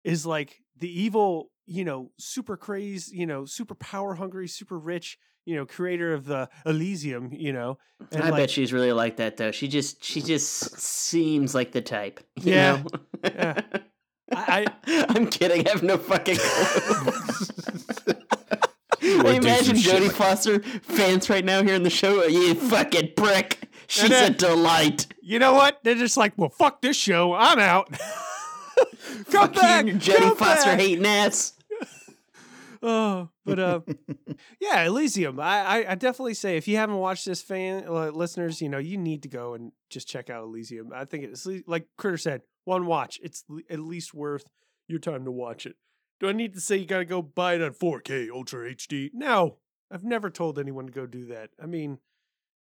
is like the evil, you know, super crazed, you know, super power hungry, super rich, you know, creator of the Elysium, you know. And I like, bet she's really like that though. She just she just seems like the type. [laughs] You Yeah. know? Yeah. I- [laughs] I'm kidding. I have no fucking clue. [laughs] I do imagine Jodie Foster fans right now here in the show. You fucking prick. She's a delight. you know what? They're just like, well, fuck this show. I'm out. [laughs] Come Fuck back, you, Jodie come Foster back. hating ass. [laughs] Oh, but uh, [laughs] yeah, Elysium. I, I I definitely say if you haven't watched this, fan uh, listeners, you know you need to go and just check out Elysium. I think it's like Critter said, one watch. It's at least worth your time to watch it. Do I need to say you got to go buy it on 4K Ultra HD? No, I've never told anyone to go do that. I mean,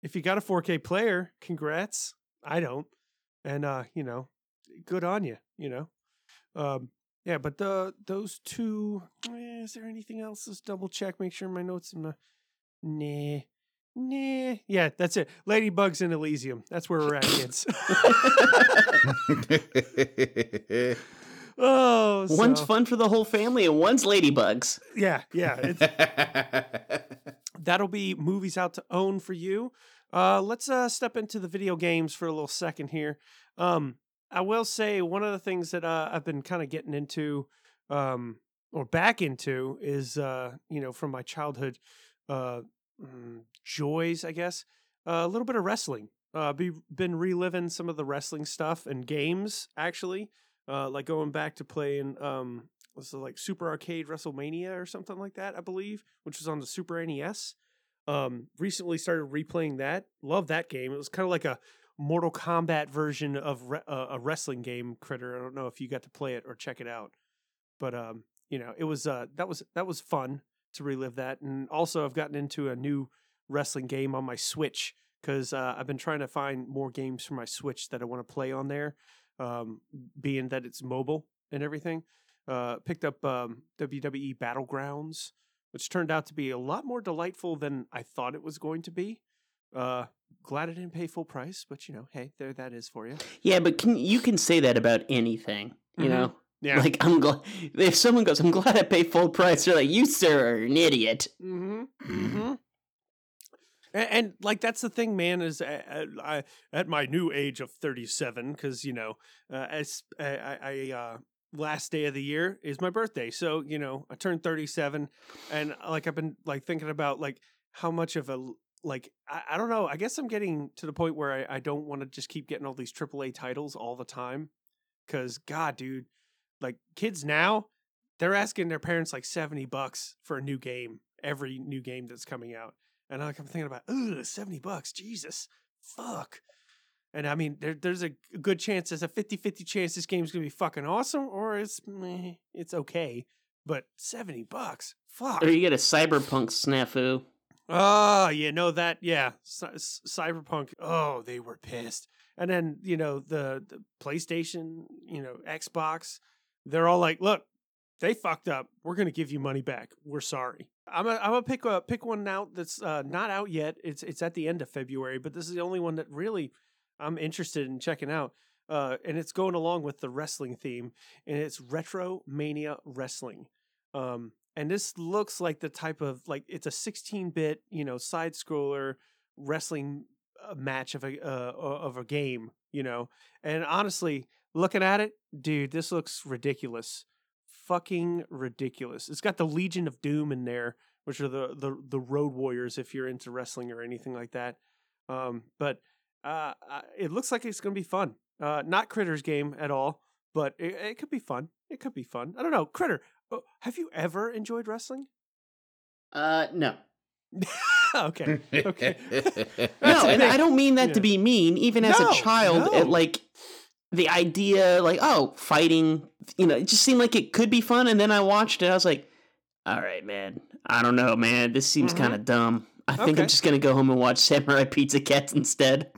if you got a 4K player, congrats. I don't, and uh, you know, good on you. You know, um, yeah, but the those two. eh, is there anything else? Let's double check. Make sure my notes. in my nah, nah. Yeah, that's it. Ladybugs in Elysium. That's where we're at, kids. [laughs] oh, One's fun for the whole family, and one's ladybugs. Yeah, yeah. [laughs] That'll be movies out to own for you. Uh, let's uh, step into the video games for a little second here. Um, I will say one of the things that uh, I've been kind of getting into, um, or back into, is uh, you know from my childhood uh, mm, joys, I guess. Uh, a little bit of wrestling. Be been reliving some of the wrestling stuff and games actually. Like going back to playing um, was it like Super Arcade WrestleMania or something like that, I believe, which was on the Super NES. Um, recently started replaying that. Love that game. It was kind of like a Mortal Kombat version of re- uh, a wrestling game. Critter. I don't know if you got to play it or check it out, but um, you know, it was uh, that was that was fun to relive that. And also, I've gotten into a new wrestling game on my Switch because uh, I've been trying to find more games for my Switch that I want to play on there. Um, being that it's mobile and everything uh, picked up um, WWE Battlegrounds, which turned out to be a lot more delightful than I thought it was going to be. Uh, glad I didn't pay full price, but you know, hey, there that is for you. Yeah, but can you can say that about anything, you Mhm. know? Yeah. Like I'm glad if someone goes, I'm glad I pay full price. They're like, you sir are an idiot. Mm-hmm. Mm-hmm. And, and like that's the thing, man. Is at, at, I, at my new age of thirty-seven, because you know, uh, as I, I, I uh, last day of the year is my birthday, so you know, I turned thirty-seven, and uh, like I've been like thinking about like how much of a like I, I don't know. I guess I'm getting to the point where I, I don't want to just keep getting all these AAA titles all the time, because God, dude, like kids now, they're asking their parents like 70 bucks for a new game every new game that's coming out and like i'm thinking about ugh 70 bucks jesus fuck and i mean there, there's a good chance there's a 50-50 chance this game's gonna be fucking awesome or it's meh, it's okay but 70 bucks fuck Or you get a cyberpunk snafu. Oh, you know that, yeah. C- Cyberpunk. Oh, they were pissed. And then you know the the PlayStation, you know Xbox. They're all like, "Look, they fucked up. We're gonna give you money back. We're sorry. I'm gonna, I'm gonna pick uh, pick one out that's uh, not out yet. It's it's at the end of February, but this is the only one that really I'm interested in checking out. Uh, and it's going along with the wrestling theme, and it's Retro Mania Wrestling. Um, and this looks like the type of like it's a 16 bit you know side scroller wrestling uh, match of a uh, of a game, you know. And honestly, looking at it, dude, this looks ridiculous. Fucking ridiculous. It's got the Legion of Doom in there, which are the the the Road Warriors if you're into wrestling or anything like that. Um, but uh, uh, it looks like it's going to be fun. Uh, not Critter's game at all, but it, it could be fun. It could be fun. I don't know, Critter. uh, Have you ever enjoyed wrestling? Uh, no. [laughs] okay. Okay. [laughs] No, and. I don't mean that Yeah. to be mean. Even as No, a child, no. it, like the idea, like oh, fighting, you know, it just seemed like it could be fun. And then I watched it. I was like, all right, man. I don't know, man. This seems Mhm. kind of dumb. I think Okay. I'm just gonna go home and watch Samurai Pizza Cats instead.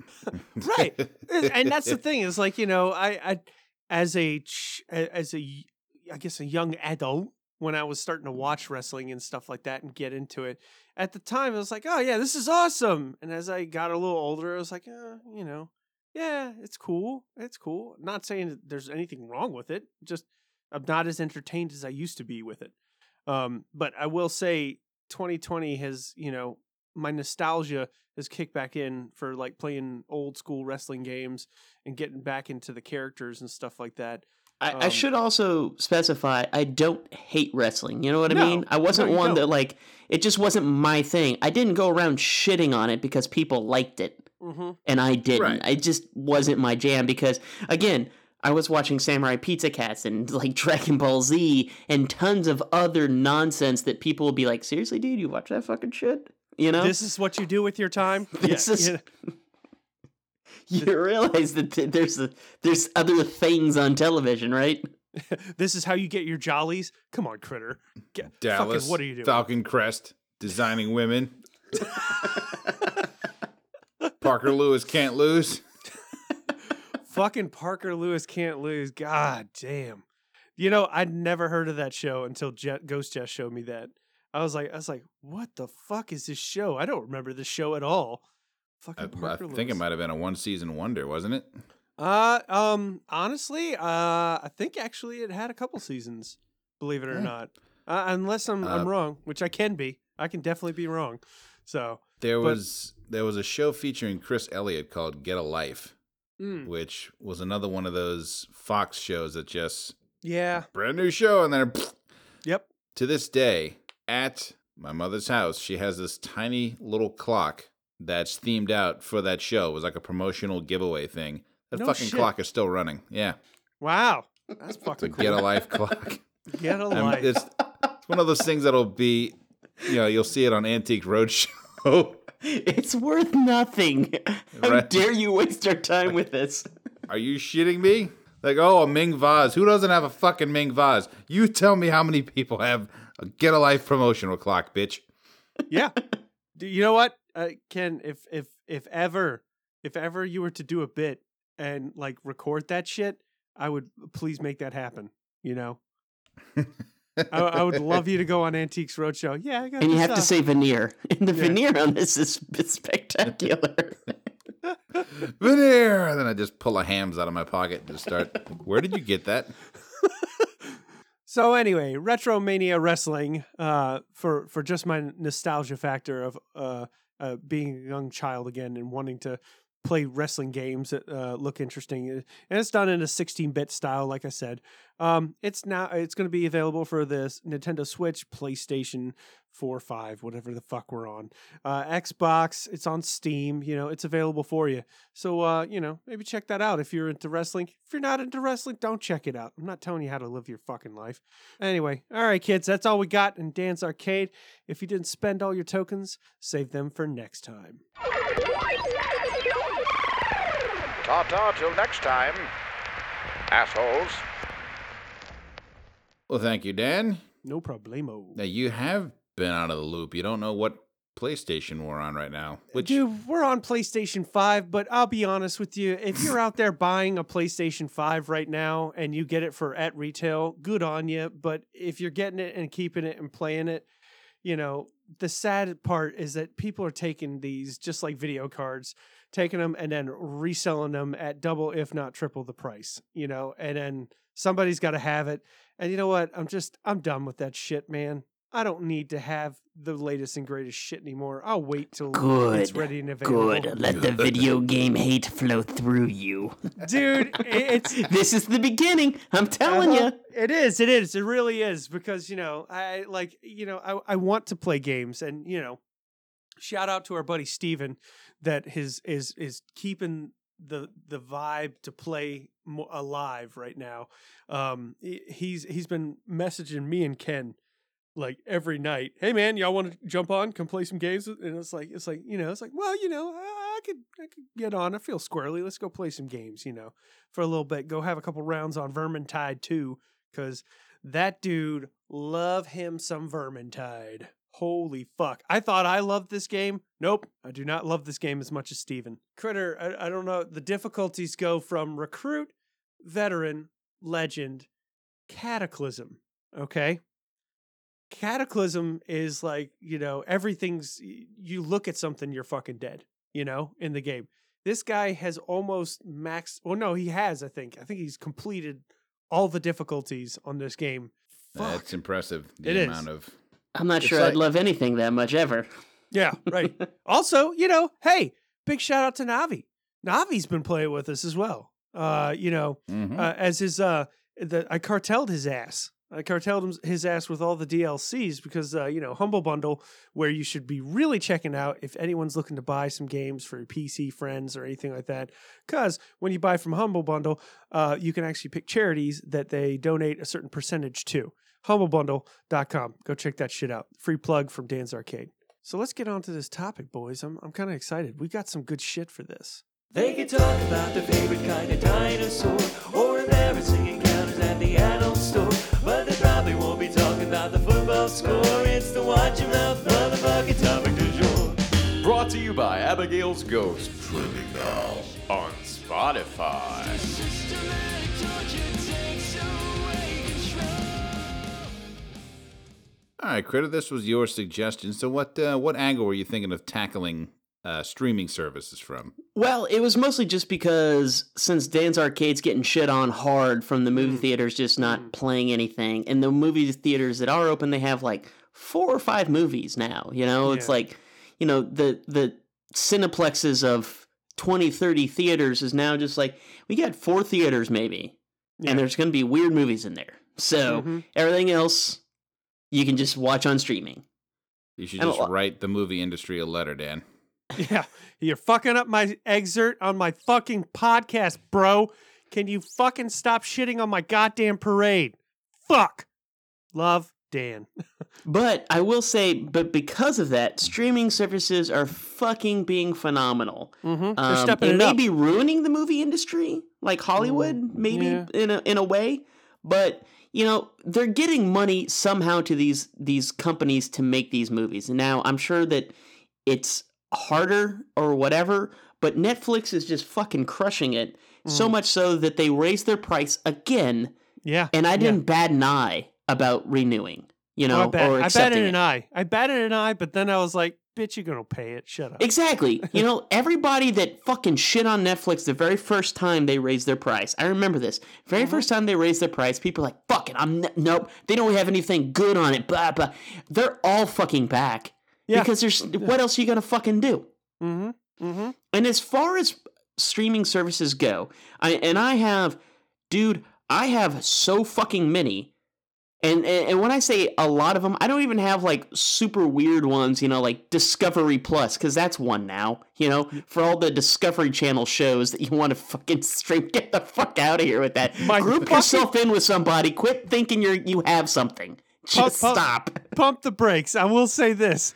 Right. And that's the thing is like you know i i as a as a I guess a young adult when i was starting to watch wrestling and stuff like that and get into it at the time i was like oh yeah this is awesome. And as i got a little older i was like uh, you know yeah it's cool it's cool. Not saying there's anything wrong with it just i'm not as entertained as i used to be with it. Um but i will say 2020 has you know my nostalgia kicked back in for like playing old school wrestling games and getting back into the characters and stuff like that. I, I Um, should also specify I don't hate wrestling. You know what I mean? I wasn't no, one don't. that like it just wasn't my thing. I didn't go around shitting on it because people liked it. Mm-hmm. and I didn't. Right. It just wasn't my jam because again, I was watching Samurai Pizza Cats and [laughs] like Dragon Ball Z and tons of other nonsense that people will be like, "Seriously, dude, you watch that fucking shit?" You know? This is what you do with your time. [laughs] This yeah, is- yeah. [laughs] you realize that there's a, there's other things on television, right? [laughs] this is how you get your jollies. Come on, critter. Get, Dallas. Fucking, what are you doing? Falcon Crest, designing women. Parker Lewis can't lose. fucking Parker Lewis can't lose. God damn. You know, I'd never heard of that show until Jet, Ghost Jess showed me that. I was like, I was like, what the fuck is this show? I don't remember this show at all. Fucking I, I think it might have been a one season wonder, wasn't it? Uh, um, honestly, uh, I think actually it had a couple seasons. Believe it or Yeah. not, uh, unless I'm I'm Uh, wrong, which I can be. I can definitely be wrong. So, There But- was there was a show featuring Chris Elliott called Get a Life, mm, which was another one of those Fox shows that just yeah, brand new show, and then yep. to this day at my mother's house, she has this tiny little clock that's themed out for that show. It was like a promotional giveaway thing. That No fucking shit. clock is still running. Yeah, Wow, that's the fucking cool. Get a Life clock. Get a I'm- life. it's, it's one of those things that'll be, you know, you'll see it on Antique Roadshow. [laughs] It's worth nothing. How Right. dare you waste our time with this? Are you shitting me? Like, oh, a Ming vase. Who doesn't have a fucking Ming vase? You tell me how many people have a Get a Life promotional clock, bitch. yeah. Do you know what, uh, Ken? If if if ever if ever you were to do a bit and like record that shit, I would please make that happen. You know, I, I would love you to go on Antiques Roadshow. Yeah, I got And you this, have to uh, say veneer. And the Yeah. veneer on this is is spectacular. [laughs] Veneer. And then I just pull a hams out of my pocket and just start. Where did you get that? [laughs] So anyway, Retromania Wrestling, uh, for for just my nostalgia factor of uh, uh, being a young child again and wanting to play wrestling games that uh, look interesting, and it's done in a 16-bit style, like I said. Um, it's now it's going to be available for the Nintendo Switch, PlayStation 4, 5, whatever the fuck we're on, uh, Xbox. It's on Steam. You know, it's available for you. So uh, you know, maybe check that out if you're into wrestling. If you're not into wrestling, don't check it out. I'm not telling you how to live your fucking life. Anyway, all right, kids, that's all we got in Dan's Arcade. If you didn't spend all your tokens, save them for next time. Ta-ta till next time, assholes. Well, thank you, Dan. No problemo. Now, you have been out of the loop. You don't know what PlayStation we're on right now. Uh, which Dude, we're on PlayStation 5, but I'll be honest with you. If you're out there buying a PlayStation 5 right now and you get it for at retail, good on you. But if you're getting it and keeping it and playing it, you know, the sad part is that people are taking these just like video cards, taking them and then reselling them at double, if not triple the price, you know, and then somebody's got to have it. And you know what? I'm just, I'm done with that shit, man. I don't need to have the latest and greatest shit anymore. I'll wait till it's Good. ready and available. Good. Let the video [laughs] game hate flow through you. Dude, [laughs] it's This is the beginning. I'm telling Uh-huh. you. It is. It is. It really is because you know I like you know I I want to play games and you know shout out to our buddy Steven that his is is keeping the the vibe to play mo- alive right now. Um, he's he's been messaging me and Ken like every night. Hey man, y'all want to jump on? Come play some games? And it's like it's like you know it's like well you know I, could I could get on. I feel squirrely. Let's go play some games. You know for a little bit. Go have a couple rounds on Vermintide too, because that dude love him some Vermintide. Holy fuck! I thought I loved this game. Nope, I do not love this game as much as Steven. Critter, I, I don't know. The difficulties go from recruit, veteran, legend, cataclysm. Okay. Cataclysm is like, you know, everything's, you look at something, you're fucking dead, you know, in the game. This guy has almost maxed, well, no, he has, I think. I think he's completed all the difficulties on this game. Fuck. that's impressive. The It is. amount of I'm not It's sure like- I'd love anything that much ever. Yeah, right. [laughs] also, you know, hey, big shout out to Navi. Navi's been playing with us as well. Uh, you know, Mhm. uh, as his uh, the I cartelled his ass. I cartelled him, his ass with all the DLCs because uh, you know Humble Bundle, where you should be really checking out if anyone's looking to buy some games for your PC friends or anything like that. Because when you buy from Humble Bundle, uh, you can actually pick charities that they donate a certain percentage to. HumbleBundle.com. Go check that shit out. Free plug from Dan's Arcade. So let's get on to this topic, boys. I'm I'm kind of excited. We got some good shit for this. They can talk about their favorite kind of dinosaur or embarrassing encounters at the adult store. But probably won't be talking about the football score. It's the Watch Your Mouth motherfucking topic du jour. Brought to you by Abigail's Ghost. Trending now on Spotify. All right, Critter, this was your suggestion. So, what uh, what angle were you thinking of tackling uh, streaming services from? Well, it was mostly just because since Dan's Arcade's getting shit on hard from the movie theaters just not playing anything, and the movie theaters that are open, they have like four or five movies now. You know, it's like, you know, the the cineplexes of 20, 30 theaters is now just like we got four theaters maybe, Yeah. and there's going to be weird movies in there. So Mhm. everything else you can just watch on streaming. You should just write the movie industry a letter, Dan. Yeah, you're fucking up my excerpt on my fucking podcast, bro. Can you fucking stop shitting on my goddamn parade? Fuck. Love, Dan. [laughs] But I will say, but because of that, streaming services are fucking being phenomenal. Mm-hmm. They're Um, stepping it it may up. be ruining the movie industry, like Hollywood, maybe yeah. in a in a way. But you know, they're getting money somehow to these these companies to make these movies. And now I'm sure that it's harder or whatever, but Netflix is just fucking crushing it. So Mm. much so that they raised their price again, yeah. and I didn't bat an eye about renewing. You know, Oh, I, bat, or I accepting batted it. an eye. I batted an eye, but then I was like, bitch, you're to pay it. Shut up. Exactly. [laughs] You know, everybody that fucking shit on Netflix the very first time they raised their price. I remember this. Very Mm-hmm. first time they raised their price, people are like, fuck it, I'm n- nope. They don't have anything good on it. Blah blah. They're all fucking back. Yeah. Because there's what else are you gonna fucking do? mm-hmm. Mm-hmm. And as far as streaming services go, I and I have, dude, I have so fucking many. And, and and when I say a lot of them, I don't even have like super weird ones, you know, like Discovery Plus, because that's one now, you know, for all the Discovery Channel shows that you want to fucking stream. Get the fuck out of here with that. My Group fucking- yourself in with somebody. Quit thinking you're you have something. Just pump- stop. Pump the brakes. I will say this.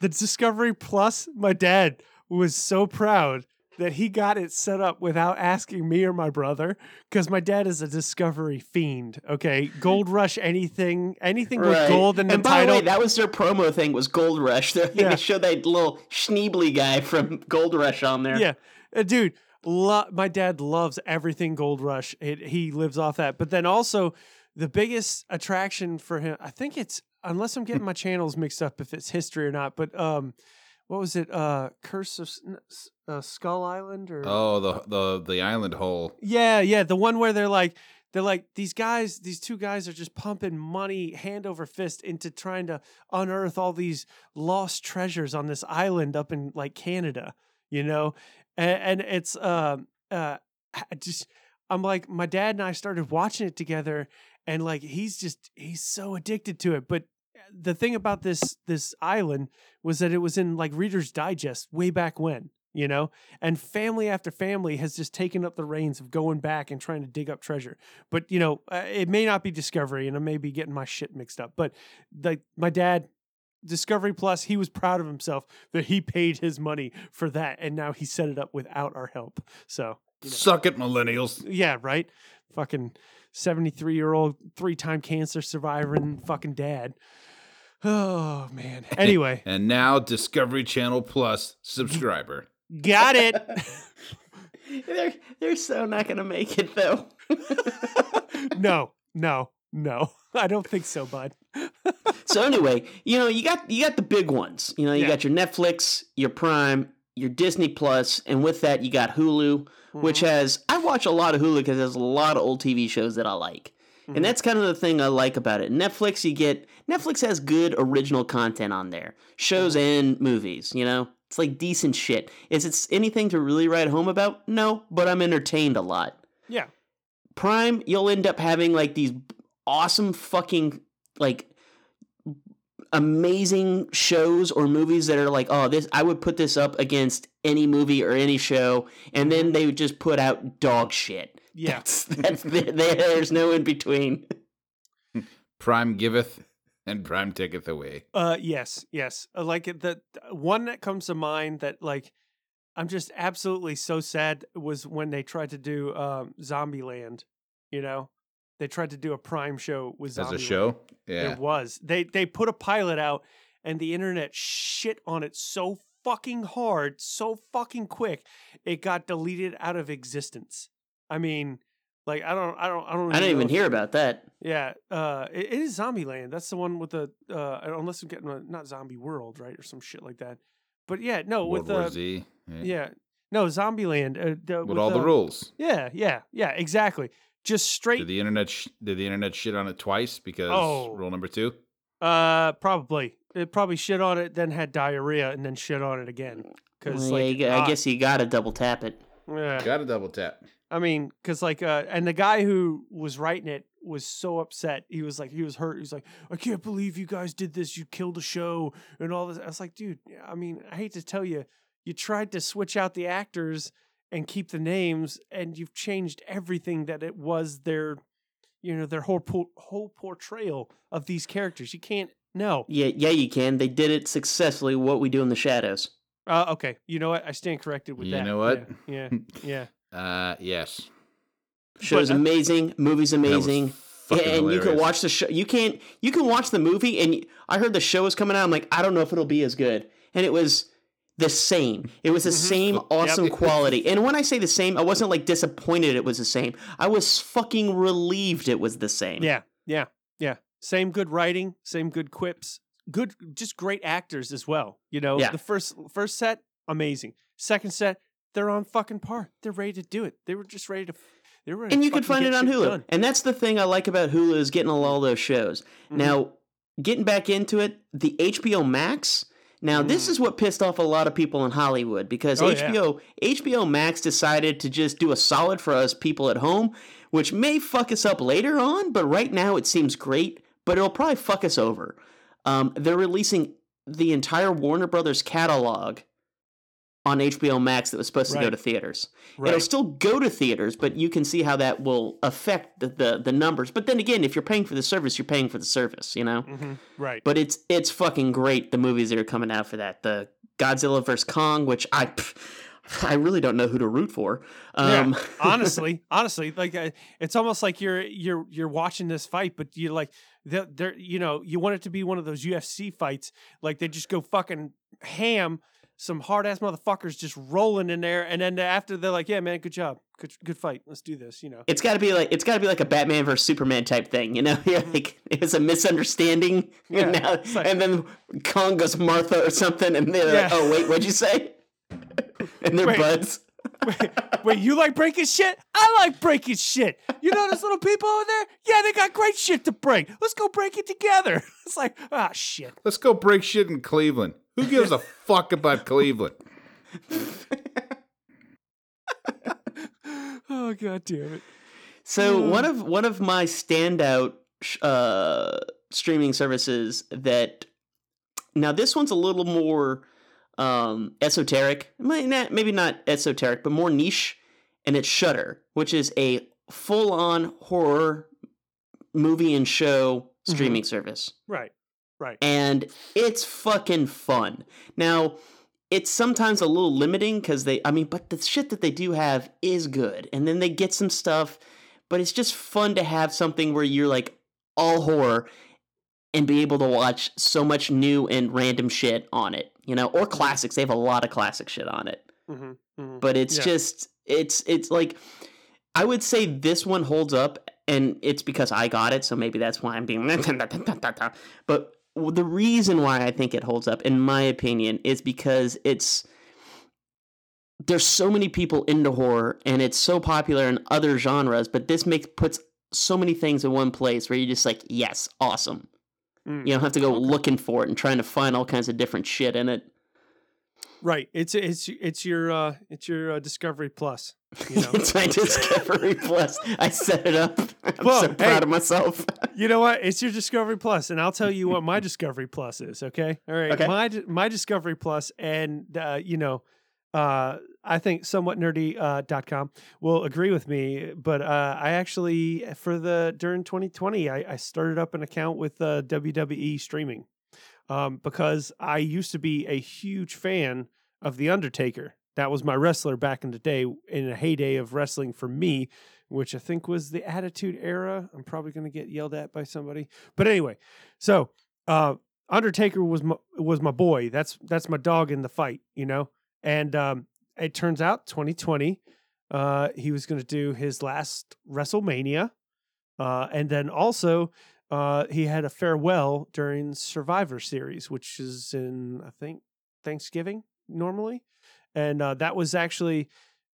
The Discovery Plus, my dad was so proud that he got it set up without asking me or my brother because my dad is a discovery fiend. Okay, Gold Rush, anything, anything with gold in the and by title. the way, that was their promo thing was Gold Rush. [laughs] They, Yeah. showed that little Schneebly guy from Gold Rush on there. Yeah, Uh, dude. Lo- my dad loves everything Gold Rush. It, he lives off that. But then also, the biggest attraction for him, I think it's unless I'm getting my channels mixed up, if it's history or not. But um, what was it? Uh, Curse of S- n- S- uh, Skull Island or Oh, the the the island hole. yeah, yeah, the one where they're like they're like these guys, these two guys are just pumping money hand over fist into trying to unearth all these lost treasures on this island up in like Canada, you know, and, and it's um uh just I'm like my dad and I started watching it together, and like he's just he's so addicted to it, but. The thing about this this island was that it was in like Reader's Digest way back when, you know, and family after family has just taken up the reins of going back and trying to dig up treasure. But you know, uh, it may not be Discovery, and I may be getting my shit mixed up. But like my dad, Discovery Plus, he was proud of himself that he paid his money for that, and now he set it up without our help. So Suck it, millennials. yeah, right. Fucking seventy three year old three time cancer survivor and fucking dad. Oh man. Anyway, And now Discovery Channel Plus subscriber. got it. [laughs] They're they're so not gonna make it though. [laughs] no, no, no. I don't think so, bud. [laughs] so anyway, you know, you got you got the big ones. You know, you Yeah. got your Netflix, your Prime, your Disney Plus, and with that you got Hulu, which Mm-hmm. has I watch a lot of Hulu because there's a lot of old TV shows that I like. Mm-hmm. And that's kind of the thing I like about it. Netflix, you get Netflix has good original content on there, shows Mm-hmm. and movies. You know, it's like decent shit. Is it anything to really write home about? No, but I'm entertained a lot. Yeah. Prime, you'll end up having like these awesome fucking like amazing shows or movies that are like, oh, this I would put this up against any movie or any show, and then they would just put out dog shit. Yeah. That's, [laughs] that's there, there's no in between. [laughs] Prime giveth and Prime taketh away. Uh, yes, yes. Uh, like the the one that comes to mind that like I'm just absolutely so sad was when they tried to do um, Zombieland. You know, they tried to do a Prime show with As a show? Yeah. It was. They they put a pilot out, and the internet shit on it so fucking hard, so fucking quick, it got deleted out of existence. I mean, like I don't, I don't, I don't. I didn't even hear about that. yeah, uh, it, it is Zombieland. That's the one with the uh, unless I'm getting a, not Zombie World, right, or some shit like that. But yeah, no, World with War the Z. Yeah. yeah, no Zombieland. Uh, the, With all the rules. Yeah, yeah, yeah, exactly. Just straight. Did the internet sh- did the internet shit on it twice because Oh. rule number two? Uh, probably. It probably shit on it, then had diarrhea, and then shit on it again. Because like, yeah, you g- I uh, guess you gotta double tap it. yeah. Got to double tap. I mean, because like, uh, and the guy who was writing it was so upset. He was like, he was hurt. He was like, I can't believe you guys did this. You killed the show and all this. I was like, dude, I mean, I hate to tell you, you tried to switch out the actors and keep the names, and you've changed everything that it was their, you know, their whole po- whole portrayal of these characters. You can't. No. Yeah, yeah, you can. They did it successfully. What we do in the shadows. Uh, okay. You know what? I stand corrected with You that. You know what? Yeah. [laughs] Yeah. yeah. Uh, yes. Show's But, amazing. Movie's amazing. fucking and you can watch the show. You can't. You can watch the movie, and I heard the show was coming out. I'm like, I don't know if it'll be as good. And it was the same. It was the same awesome quality. And when I say the same, I wasn't like disappointed it was the same. I was fucking relieved it was the same. Yeah, yeah, yeah. Same good writing, same good quips, good, just great actors as well. You know, Yeah. the first first set, amazing. Second set, they're on fucking par. They're ready to do it. They were just ready to. They were. and you can find it on Hulu. done. And that's the thing I like about Hulu is getting all those shows. Mm-hmm. Now, getting back into it, the HBO Max. Now, this is what pissed off a lot of people in Hollywood because Mm. Oh, yeah. HBO HBO Max decided to just do a solid for us people at home, which may fuck us up later on, but right now it seems great, but it'll probably fuck us over. Um, they're releasing the entire Warner Brothers catalog on HBO Max that was supposed to go to theaters. Right. It'll still go to theaters, but you can see how that will affect the, the, the numbers. But then again, if you're paying for the service, you're paying for the service, you know? Mhm, Right. But it's it's fucking great the movies that are coming out for that. The Godzilla vs Kong, which I pff, [laughs] I really don't know who to root for. Um, yeah, [laughs] honestly, honestly, like uh, it's almost like you're you're you're watching this fight, but you're like they're, they're you know you want it to be one of those UFC fights, like they just go fucking ham, some hard ass motherfuckers just rolling in there, and then after they're like, yeah, man, good job, good good fight, let's do this, you know. it's got to be like it's got to be like a Batman versus Superman type thing, you know? [laughs] You're like it was a misunderstanding, Yeah, and, now, like- and then Kong goes Martha or something, and they're like, "Oh wait, what'd you say?" [laughs] and they're Wait. buds. [laughs] wait, wait, you like breaking shit? I like breaking shit. You know those little people over there? Yeah, they got great shit to break. Let's go break it together. It's like, ah, shit. Let's go break shit in Cleveland. Who gives a fuck about Cleveland? [laughs] Oh god damn it. So Mm. one of one of my standout uh, streaming services that now this one's a little more um, esoteric, not- maybe not esoteric, but more niche, and it's Shudder, which is a full-on horror movie and show streaming service Right. Right. and it's fucking fun. Now, it's sometimes a little limiting because they, I mean, but the shit that they do have is good, and then they get some stuff, but it's just fun to have something where you're like all horror and be able to watch so much new and random shit on it, you know, or classics. They have a lot of classic shit on it, Mm-hmm, mm-hmm. but it's Yeah. just, it's, it's like, I would say this one holds up, and it's because I got it, so maybe that's why I'm being. [laughs] but the reason why I think it holds up, in my opinion, is because it's there's so many people into horror, and it's so popular in other genres. But this makes puts so many things in one place where you're just like, yes, awesome. Mm. You don't have to go looking for it and trying to find all kinds of different shit in it. Right. It's it's it's your uh it's your uh, Discovery Plus. You know. [laughs] it's my Discovery Plus. I set it up. [laughs] I'm Well, so hey. proud of myself. [laughs] you know what? It's your Discovery Plus, and I'll tell you what my Discovery Plus is. Okay. All right. Okay. My my Discovery Plus, and uh, you know, uh, I think somewhat nerdy uh, dot com will agree with me. But uh, I actually for the during 2020, I, I started up an account with uh, WWE streaming um, because I used to be a huge fan of The Undertaker. That was my wrestler back in the day, in a heyday of wrestling for me, which I think was the Attitude Era. I'm probably going to get yelled at by somebody, but anyway. So uh, Undertaker was my was my boy. That's that's my dog in the fight, you know. And um, it turns out 2020, uh, he was going to do his last WrestleMania, uh, and then also uh, he had a farewell during Survivor Series, which is in I think Thanksgiving normally, and uh, that was actually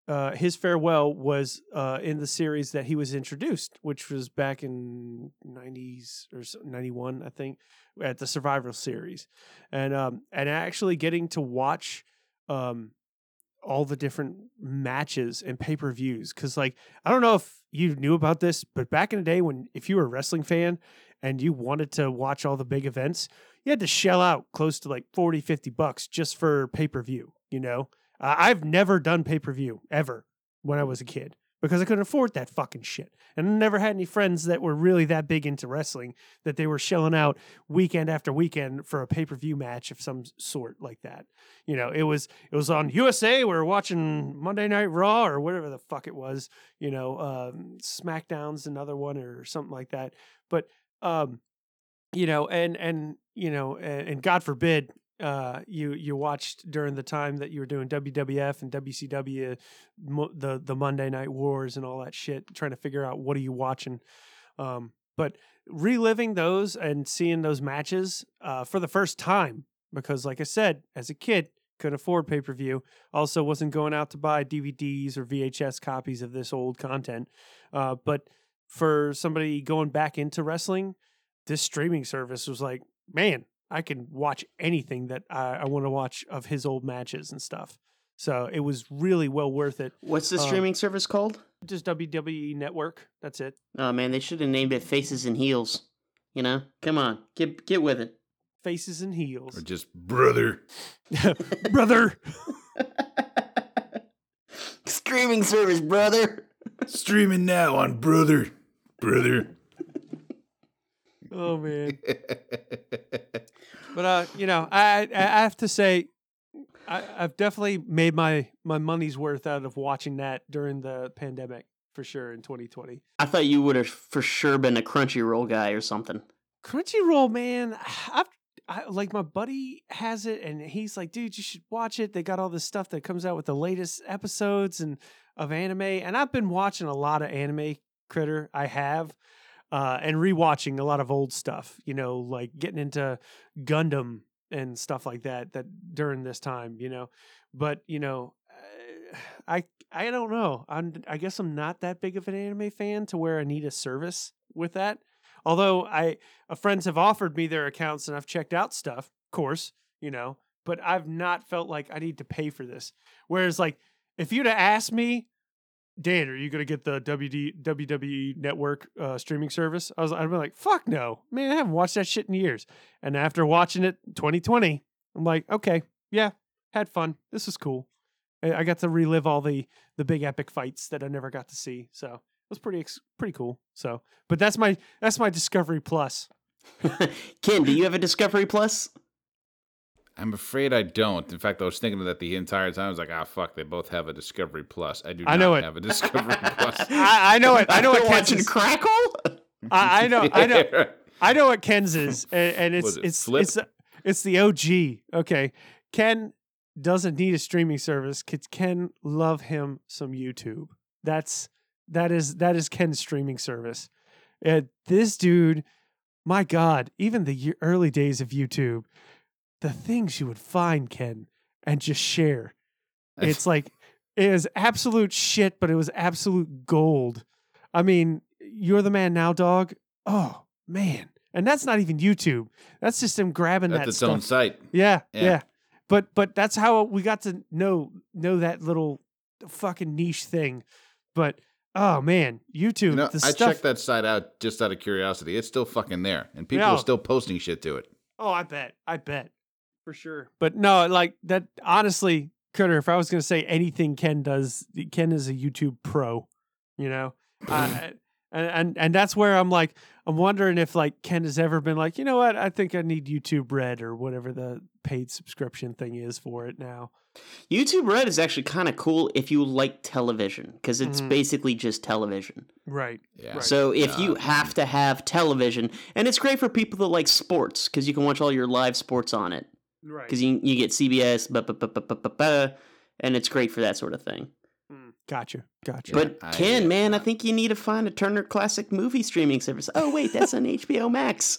uh, his farewell was uh, in the series that he was introduced, which was back in '90s or '91, I think, at the Survivor Series, and um, and actually getting to watch um, all the different matches and pay per views. Because like I don't know if you knew about this, but back in the day when if you were a wrestling fan and you wanted to watch all the big events, you had to shell out close to like 40, 50 bucks just for pay per view. You know, uh, I've never done pay per view ever when I was a kid because I couldn't afford that fucking shit. And I never had any friends that were really that big into wrestling that they were shelling out weekend after weekend for a pay per view match of some sort like that. You know, it was it was on USA. We were watching Monday Night Raw or whatever the fuck it was. You know, um, SmackDown's another one or something like that. But um, you know, and and you know, and, and God forbid, uh, you you watched during the time that you were doing WWF and WCW, mo- the the Monday Night Wars and all that shit, trying to figure out what are you watching. Um, but reliving those and seeing those matches uh, for the first time, because like I said, as a kid, couldn't afford pay per view. Also, wasn't going out to buy DVDs or VHS copies of this old content. Uh, but for somebody going back into wrestling, this streaming service was like, man, I can watch anything that I, I want to watch of his old matches and stuff. So it was really well worth it. What's the Um, streaming service called? Just WWE Network. That's it. Oh man, they should have named it Faces and Heels. You know, come on, get get with it. Faces and heels. Or just brother. [laughs] Brother. [laughs] Streaming service, brother. Streaming now on brother. Brother. Oh man. But uh, you know, I I have to say, I, I've definitely made my my money's worth out of watching that during the pandemic for sure in 2020. I thought you would have for sure been a Crunchyroll guy or something. Crunchyroll, man, I've I, like my buddy has it, and he's like, "Dude, you should watch it." They got all this stuff that comes out with the latest episodes and of anime, and I've been watching a lot of anime. Critter, I have, uh, and rewatching a lot of old stuff. You know, like getting into Gundam and stuff like that. That during this time, you know, but you know, I I don't know. I'm I guess I'm not that big of an anime fan to where I need a service with that. Although I uh, friends have offered me their accounts and I've checked out stuff, of course, you know, but I've not felt like I need to pay for this. Whereas like if you'd have asked me, Dan, are you gonna get the WD WWE network uh, streaming service? I was I'd be like, fuck no. Man, I haven't watched that shit in years. And after watching it 2020, I'm like, okay, yeah, had fun. This is cool. I got to relive all the the big epic fights that I never got to see. So it was pretty pretty cool. So, but that's my that's my Discovery Plus. [laughs] Ken, do you have a Discovery Plus? I'm afraid I don't. In fact, I was thinking of that the entire time. I was like, ah, fuck, they both have a Discovery Plus. I do I not know it. have a Discovery [laughs] Plus. I, I know it. I know what Ken's watching is. Crackle. I, I know. I know. [laughs] I know what Ken's is, and, and it's it it's Flip? it's it's the OG. Okay, Ken doesn't need a streaming service. 'cause Ken love him some YouTube. That's that is that is Ken's streaming service. And this dude, my God, even the early days of YouTube, the things you would find Ken and just share. It's like it is absolute shit, but it was absolute gold. I mean, you're the man now, dog. Oh man, and that's not even YouTube. That's just him grabbing That's that its stuff. own site. Yeah, Yeah. yeah, But but that's how we got to know know that little fucking niche thing. But oh man, YouTube. You know, the I stuff. checked that site out just out of curiosity. It's still fucking there, and people Yeah. are still posting shit to it. Oh, I bet. I bet. For sure. But no, like that honestly, Critter, if I was gonna say anything Ken does, Ken is a YouTube pro, you know? uh, and, and and that's where I'm like, I'm wondering if like Ken has ever been like, you know what, I think I need YouTube Red or whatever the paid subscription thing is for it now. YouTube Red is actually kind of cool if you like television because it's Mhm. basically just television. Right. Yeah. Right. So if you have to have television, and it's great for people that like sports because you can watch all your live sports on it Right. because you you get CBS, and it's great for that sort of thing. Mm, Gotcha. Gotcha. But I, Ken, man, I think you need to find a Turner Classic movie streaming service. Oh wait, that's on [laughs] HBO Max.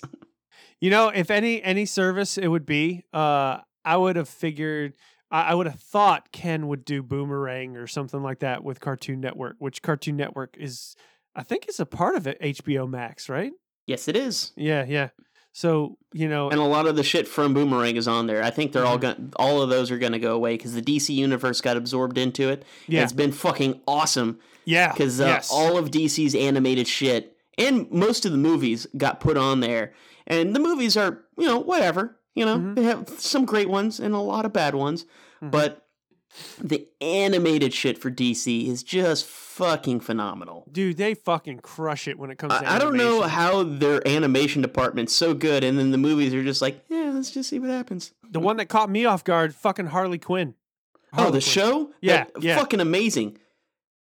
You know, if any any service it would be, uh, I would have figured. I, I would have thought Ken would do Boomerang or something like that with Cartoon Network, which Cartoon Network is, I think, is a part of it. HBO Max, right? Yes, it is. Yeah, yeah. So you know, And a lot of the shit from Boomerang is on there. I think they're all Mhm. going all of those are going to go away because the DC universe got absorbed into it. yeah, It's been fucking awesome yeah, because uh, yes. all of DC's animated shit and most of the movies got put on there. And the movies are, you know, whatever. You know, Mhm. they have some great ones and a lot of bad ones. Mhm. But the animated shit for DC is just fucking phenomenal. dude, they fucking crush it when it comes. to I, I don't know how their animation department's so good, and then the movies are just like, yeah, let's just see what happens. the one that caught me off guard, fucking Harley Quinn. oh, the Quinn. show? Yeah, That- yeah. Fucking amazing.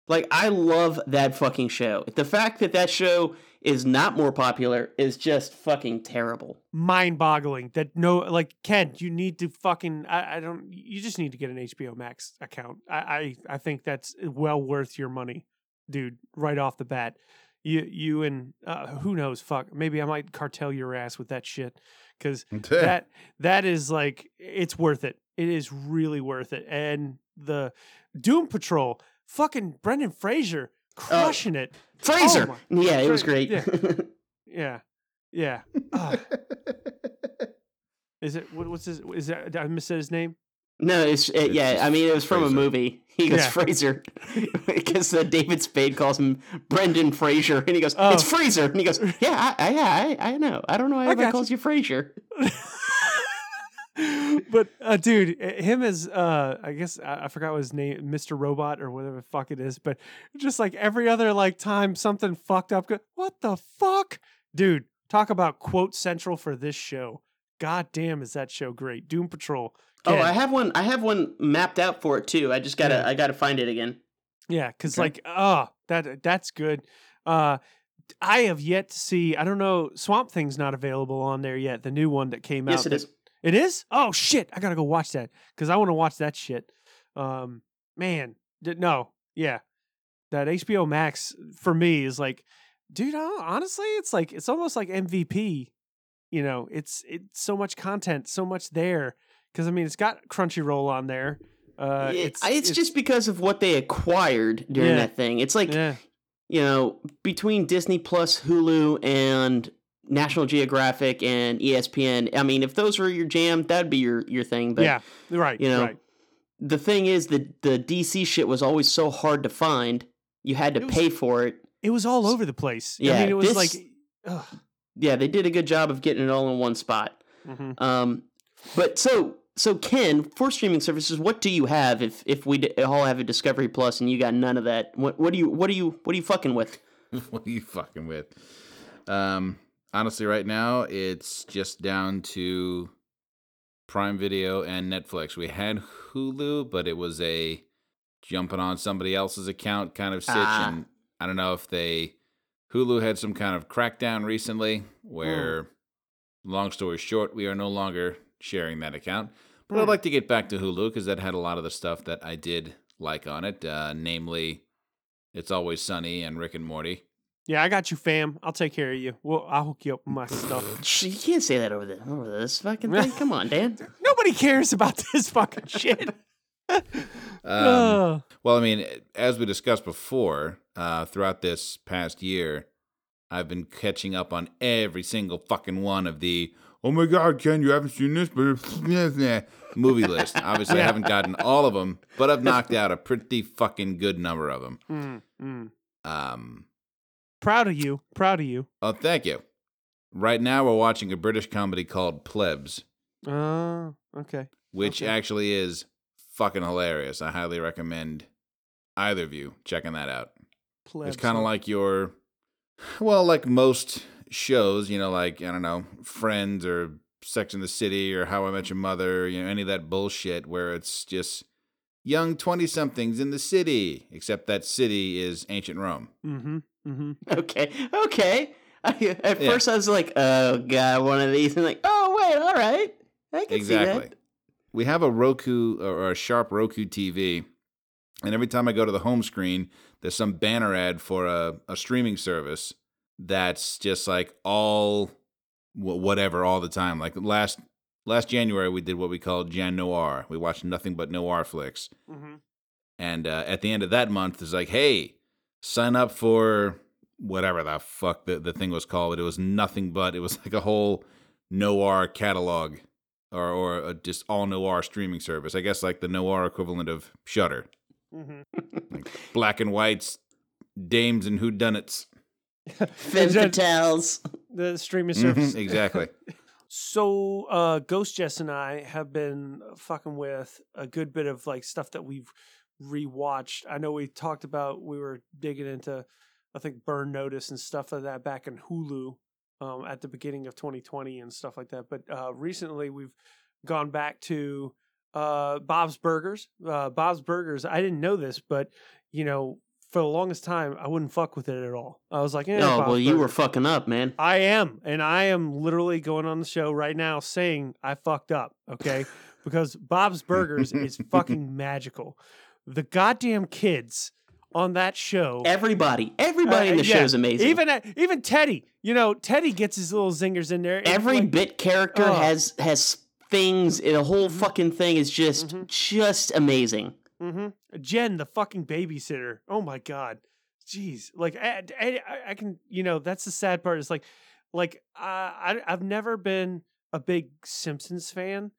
Like, I love that fucking show. The fact that that show is not more popular is just fucking terrible. mind-boggling that no like ken you need to fucking I, I don't you just need to get an hbo max account. I, I i think that's well worth your money dude right off the bat. You you and uh, who knows fuck maybe i might cartel your ass with that shit because [laughs] that that is like it's worth it. It is really worth it. And the doom patrol fucking brendan fraser crushing it Fraser! Oh my- yeah, it was great. yeah. [laughs] yeah yeah Ah. [laughs] Is it what, what's his? Is that I miss his name? no, it's, it, yeah, I mean, it was from a movie. He goes, Yeah. Fraser. [laughs] Because uh, David Spade calls him Brendan Fraser. And he goes, Oh. it's Fraser. And he goes, yeah, I, I, yeah, I, I know. I don't know why I everybody got calls you Fraser. [laughs] but uh, dude, him as uh, I guess I, I forgot what his name, Mr. Robot or whatever the fuck it is. But just like every other like time something fucked up, go, what the fuck, dude? Talk about quote central for this show. God damn, is that show great? Doom Patrol, Oh, I have one. I have one mapped out for it too. I just gotta. Yeah. I gotta find it again. Yeah, because Okay. like, oh, that that's good. Uh, I have yet to see. I don't know. Swamp Thing's not available on there yet. The new one that came out. Yes, it that- is. It is. Oh shit! I gotta go watch that because I want to watch that shit. Um, man, d- no, yeah, that HBO Max for me is like, dude. hon- Honestly, it's like it's almost like MVP. You know, it's it's so much content, so much there. Because I mean, it's got Crunchyroll on there. Uh, Yeah, it's it's, just because of what they acquired during Yeah. that thing. It's like yeah. you know between Disney Plus, Hulu, and National Geographic and ESPN. I mean, if those were your jam, that'd be your your thing. But yeah, right. you know, right. the thing is that the DC shit was always so hard to find. You had to was- pay for it. It was all over the place. I Yeah, mean, it was this- like, ugh. Yeah, they did a good job of getting it all in one spot. Mhm. Um, but so so Ken, for streaming services, what do you have if if we d- all have a Discovery Plus and you got none of that? What what do you what do you what are you fucking with? [laughs] what are you fucking with? Um, honestly, right now it's just down to Prime Video and Netflix. We had Hulu, but it was a jumping on somebody else's account kind of sitch, Ah. and I don't know if they Hulu had some kind of crackdown recently where. Long story short, we are no longer sharing that account. But I'd Hmm. like to get back to Hulu because that had a lot of the stuff that I did like on it, uh, namely It's Always Sunny and Rick and Morty. Yeah, I got you, fam. I'll take care of you. Well, I'll hook you up with my stuff. [laughs] Sh- You can't say that over the over this fucking thing. Come on, Dan. [laughs] Nobody cares about [laughs] this fucking shit. Um, Ugh. well, I mean, as we discussed before, uh, throughout this past year, I've been catching up on every single fucking one of the "Oh my God, Ken, you haven't seen this," but movie list. Obviously, I haven't gotten all of them, but I've knocked out a pretty fucking good number of them. Mm, mm. Um, Proud of you. Proud of you. oh, thank you. Right now, we're watching a British comedy called Plebs, Uh, okay. which Okay. actually is fucking hilarious. I highly recommend either of you checking that out. Plebs, It's kind of like your, well, like most shows, you know, like, I don't know, Friends or Sex in the City or How I Met Your Mother, you know, any of that bullshit where it's just young 20 somethings in the city, except that city is ancient Rome. Mm-hmm. Mm-hmm. [laughs] Okay, okay. I, at Yeah. first, I was like, "Oh god, one of these," and like, "Oh wait, all right, I can see Exactly. that." We have a Roku or a Sharp Roku TV, and every time I go to the home screen, there's some banner ad for a, a streaming service that's just like all whatever all the time. Like last last January, we did what we called Jan Noir. We watched nothing but noir flicks, Mm-hmm. and uh, at the end of that month, it's like, hey, sign up for whatever the fuck the, the thing was called. But It was nothing but it was like a whole noir catalog or or a just all noir streaming service. I guess like the noir equivalent of Shudder, Mm-hmm. [laughs] black and whites, dames and whodunits. Femme that- fatales. The streaming Mhm, service. exactly. [laughs] So, uh, Ghost Jess and I have been fucking with a good bit of like stuff that we've rewatched. I know we talked about we were digging into, I think Burn Notice and stuff like that back in Hulu um, at the beginning of 2020 and stuff like that. But uh, recently we've gone back to uh, Bob's Burgers. Uh, Bob's Burgers. I didn't know this, but you know, for the longest time, I wouldn't fuck with it at all. I was like, eh, oh well, you were fucking up, man. I am, and I am literally going on the show right now saying I fucked up, okay? [laughs] because Bob's Burgers is fucking [laughs] magical. The goddamn kids on that show, Everybody, everybody uh, in the yeah, show is amazing. Even uh, even Teddy, you know, Teddy gets his little zingers in there. every like, bit character oh. has has things. The whole fucking thing is just Mhm. just amazing. Hmm Jen, the fucking babysitter. Oh my god, jeez. Like I, I, I can, you know, that's the sad part. Is like, like uh, I, I've never been a big Simpsons fan.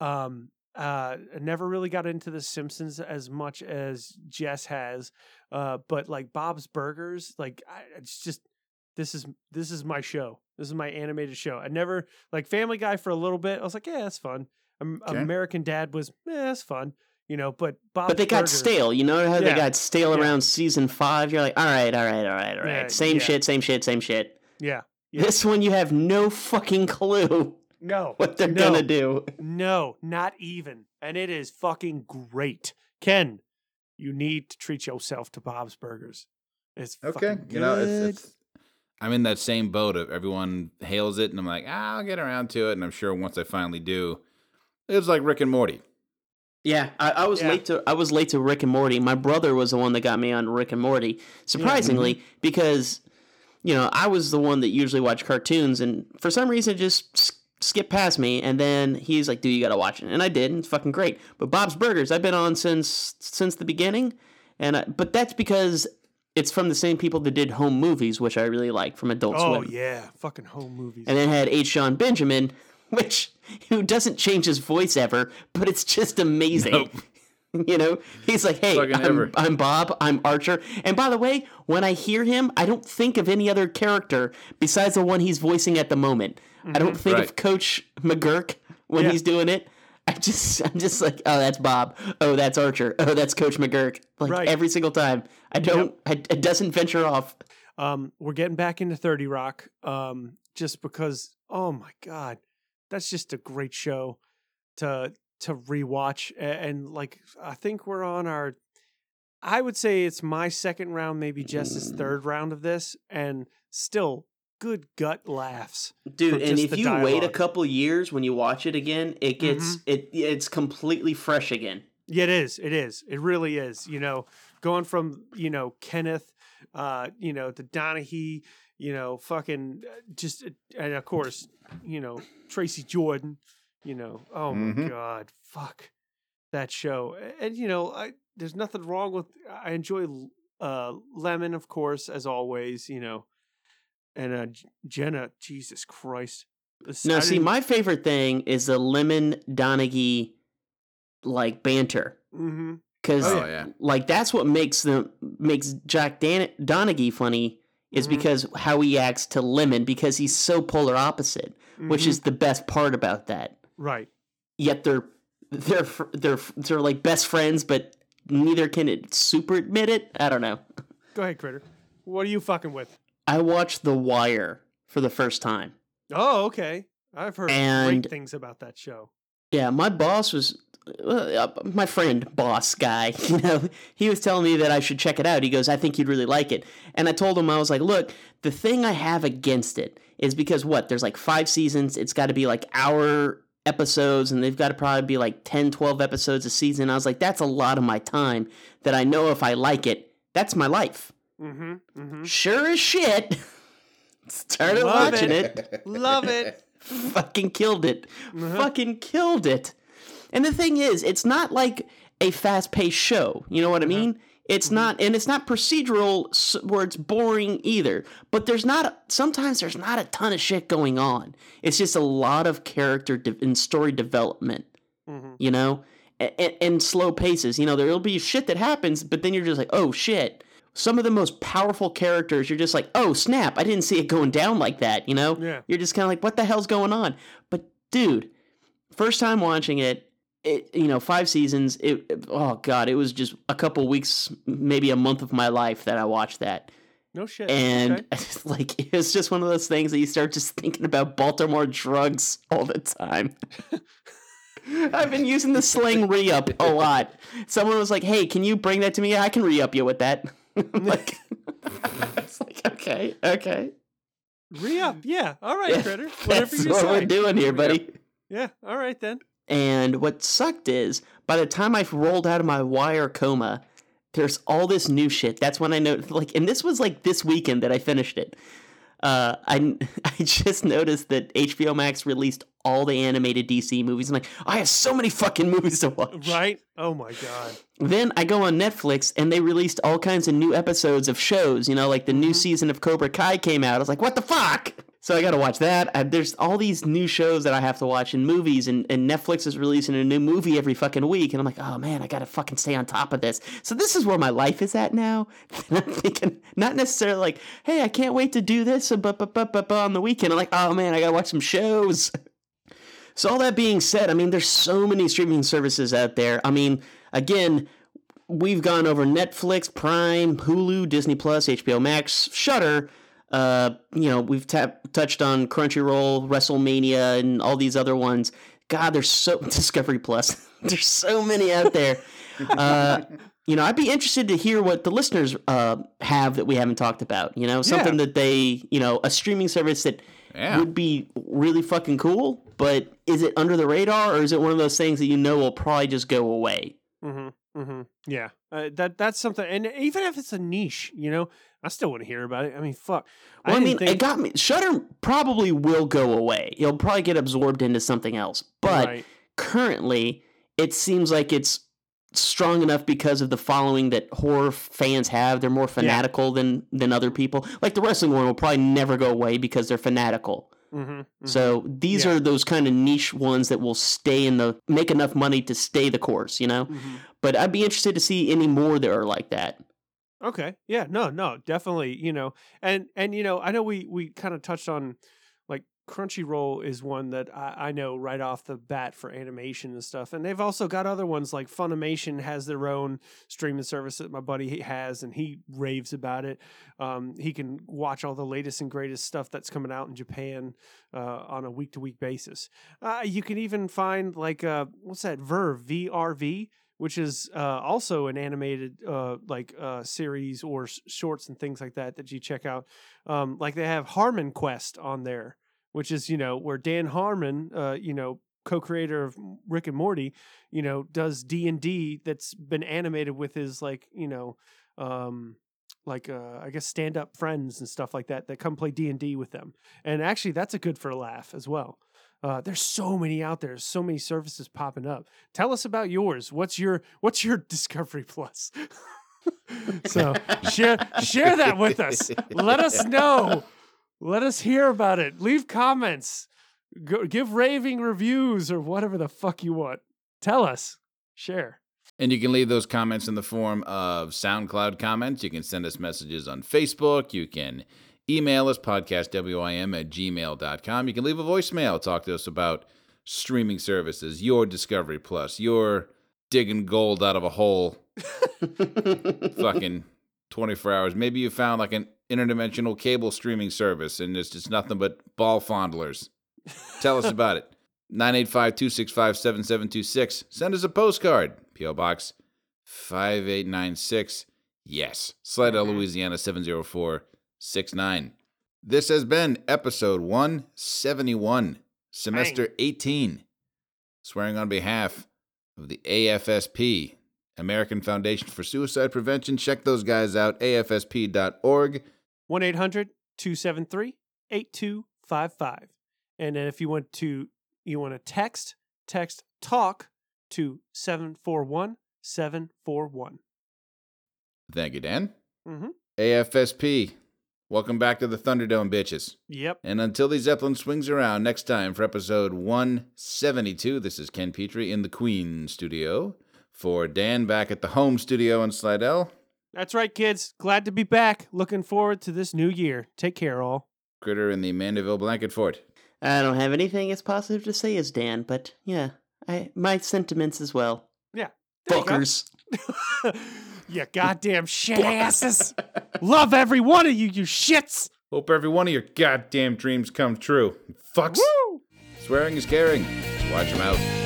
Um, uh, I never really got into the Simpsons as much as Jess has. Uh, but like Bob's Burgers, like I, it's just this is this is my show. This is my animated show. I never like Family Guy for a little bit. I was like, yeah, that's fun. Um, Okay. American Dad was, eh, that's fun. You know, but Bob's But they got Burgers- stale. You know how they got stale Yeah. around season five. You're like, all right, all right, all right, all right. Yeah, same yeah. shit, same shit, same shit. Yeah, yeah. This one you have no fucking clue. No. [laughs] what they're no, gonna do. No, not even. And it is fucking great. Ken, you need to treat yourself to Bob's Burgers. It's Okay, fucking you know, good. it's, it's I'm in that same boat of everyone hails it, and I'm like, ah, I'll get around to it, and I'm sure once I finally do, it's like Rick and Morty. Yeah, I, I was Yeah. late to I was late to Rick and Morty. My brother was the one that got me on Rick and Morty. Surprisingly, mm-hmm. because you know I was the one that usually watched cartoons, and for some reason just skipped past me. And then he's like, "Dude, you gotta watch it," and I did, and it's fucking great. But Bob's Burgers, I've been on since since the beginning, and I, but that's because it's from the same people that did Home Movies, which I really like from Adult Oh Swim. yeah, fucking home movies. And then had H. Jon Benjamin, [laughs] which who doesn't change his voice ever, but it's just amazing. Nope. [laughs] You know, he's like, "Hey, I'm. I'm Bob. I'm Archer." And by the way, when I hear him, I don't think of any other character besides the one he's voicing at the moment. I don't think of Coach McGuirk when Yeah. he's doing it. I just, [laughs] I'm just like, "Oh, that's Bob. Oh, that's Archer. Oh, that's Coach McGuirk." Like Right. every single time. I don't. I, it doesn't venture off. um, we're getting back into 30 Rock um, just because, oh my God, that's just a great show to to rewatch. A- And, like, I think we're on our, I would say it's my second round, maybe Jess's Mm. third round of this, and still good gut laughs. Dude, and if the you wait a couple years when you watch it again, it gets it it's completely fresh again. Yeah, it is. It is. It really is. You know, going from you know Kenneth, uh, you know, to Donaghy, you know, fucking uh, just, uh, and of course, you know, Tracy Jordan. You know, oh my Mhm. god, fuck that show. And you know, I there's nothing wrong with. I enjoy uh Lemon, of course, as always. You know, and uh Jenna, Jesus Christ. No, see, my favorite thing is the Lemon Donaghy like banter. Mhm. Because Oh, yeah. like that's what makes the makes Jack Dan- Donaghy funny is Mhm. because how he acts to Lemon because he's so polar opposite, which Mhm. is the best part about that. right. Yet they're they're they're they're like best friends, but neither can it super admit it. I don't know. [laughs] Go ahead, Critter. What are you fucking with? I watched The Wire for the first time. Oh, okay. I've heard And- great things about that show. Yeah, my boss was uh, my friend, boss guy. [laughs] You know, he was telling me that I should check it out. He goes, "I think you'd really like it." And I told him I was like, "Look, the thing I have against it is because what? There's like 5 seasons. It's got to be like hour episodes and they've got to probably be like 10, 12 episodes a season." I was like, "That's a lot of my time that I know if I like it, that's my life." Mm-hmm. Mm-hmm. Sure as shit. [laughs] Started Love watching it. it Love it. [laughs] fucking killed it. Fucking killed it. And the thing is, it's not like a fast paced show. You know what I mean? It's not, and it's not procedural where it's boring either. But there's not, sometimes there's not a ton of shit going on. It's just a lot of character de- and story development, Mhm. you know? And, and slow paces. You know, there'll be shit that happens, but then you're just like, oh shit. Some of the most powerful characters, you're just like, oh snap, I didn't see it going down like that, you know? Yeah. You're just kind of like, what the hell's going on? But dude, first time watching it, it you know, five seasons. It, oh god, it was just a couple weeks, maybe a month of my life that I watched that, No shit. and Okay. [laughs] like it's just one of those things that you start just thinking about Baltimore drugs all the time. [laughs] I've been using the slang re-up a lot. Someone was like, "Hey, can you bring that to me? I can re-up you with that." [laughs] Like, it's like, okay, okay. re up. Yeah. All right, Yeah, Critter. Whatever That's you what say. we're doing here, buddy. Yeah. All right then. And what sucked is by the time I've rolled out of my wire coma, there's all this new shit. That's when I know, like, and this was like this weekend that I finished it. Uh, I [laughs] I just noticed that HBO Max released all the animated DC movies. I'm like, I have so many fucking movies to watch. Right. Oh my god. Then I go on Netflix and they released all kinds of new episodes of shows. You know, like the new season of Cobra Kai came out. I was like, what the fuck? So I got to watch that. I, there's all these new shows that I have to watch and movies, and, and Netflix is releasing a new movie every fucking week. And I'm like, oh man, I got to fucking stay on top of this. So this is where my life is at now. [laughs] I'm thinking, not necessarily like, hey, I can't wait to do this but, but, but, but on the weekend. I'm like, oh man, I got to watch some shows. [laughs] So all that being said, I mean, there's so many streaming services out there. I mean, again, we've gone over Netflix, Prime, Hulu, Disney Plus, HBO Max, Shudder, Uh, you know, we've tap- touched on Crunchyroll, WrestleMania, and all these other ones. God, there's so [laughs] Discovery Plus. [laughs] there's so many out there. [laughs] Uh, you know, I'd be interested to hear what the listeners uh, have that we haven't talked about. You know, something Yeah. that they, you know, a streaming service that Yeah. would be really fucking cool. But is it under the radar, or is it one of those things that you know will probably just go away? Mm-hmm. Mm-hmm. Yeah. Uh, that that's something, and even if it's a niche, you know, I still want to hear about it. I mean, fuck. Well, I, didn't mean, think- it got me. Shudder probably will go away. It'll probably get absorbed into something else. But Right. currently, it seems like it's strong enough because of the following that horror fans have. They're more fanatical than than other people. Like the wrestling one will probably never go away because they're fanatical. Mm-hmm. So these Yeah. are those kind of niche ones that will stay in the make enough money to stay the course, you know. Mhm. But I'd be interested to see any more that are like that. Okay. Yeah. No. No. Definitely. You know, and and you know, I know we we kind of touched on like Crunchyroll is one that I, I know right off the bat for animation and stuff, and they've also got other ones like Funimation has their own streaming service that my buddy has, and he raves about it. Um, he can watch all the latest and greatest stuff that's coming out in Japan uh, on a week to week basis. Uh, you can even find like uh, what's that Verve VRV which is uh, also an animated uh, like uh, series or s- shorts and things like that that you check out. Um, like they have Harmon Quest on there, which is you know where Dan Harmon, uh, you know, co-creator of Rick and Morty, you know, does D and D that's been animated with his like you know. Um, like uh, I guess stand up friends and stuff like that that come play D and D with them, and actually that's a good for a laugh as well. Uh, there's so many out there, so many services popping up. Tell us about yours. What's your What's your [laughs] Discovery Plus? [laughs] so share share that with us. Let us know. Let us hear about it. Leave comments. Go, give raving reviews or whatever the fuck you want. Tell us. Share. And you can leave those comments in the form of SoundCloud comments. You can send us messages on Facebook. You can email us, podcastwim at gmail.com. You can leave a voicemail. Talk to us about streaming services, your Discovery Plus, your digging gold out of a hole [laughs] fucking 24 hours. Maybe you found like an interdimensional cable streaming service and it's just nothing but ball fondlers. Tell us about it. [laughs] 985 265 7726. Send us a postcard. P.O. Box 5896. Yes. Slidell, mm-hmm. Louisiana 70469. This has been episode 171, semester 18. Swearing on behalf of the AFSP, American Foundation for Suicide Prevention. Check those guys out, afsp.org. 1 800 273 8255. And then if you want to you want to text, text talk to 741 741. Thank you, Dan. Mm-hmm. AFSP, welcome back to the Thunderdome, bitches. Yep. And until the Zeppelin swings around next time for episode 172, this is Ken Petrie in the Queen studio. For Dan back at the home studio in Slidell, That's right, kids. Glad to be back. Looking forward to this new year. Take care, all. Critter in the Mandeville Blanket Fort. I don't have anything as positive to say as Dan, but yeah, I my sentiments as well. Yeah. There you go. Fuckers. [laughs] you goddamn shit asses. Love every one of you, you shits. Hope every one of your goddamn dreams come true. Fucks. Woo! Swearing is caring. So watch them out.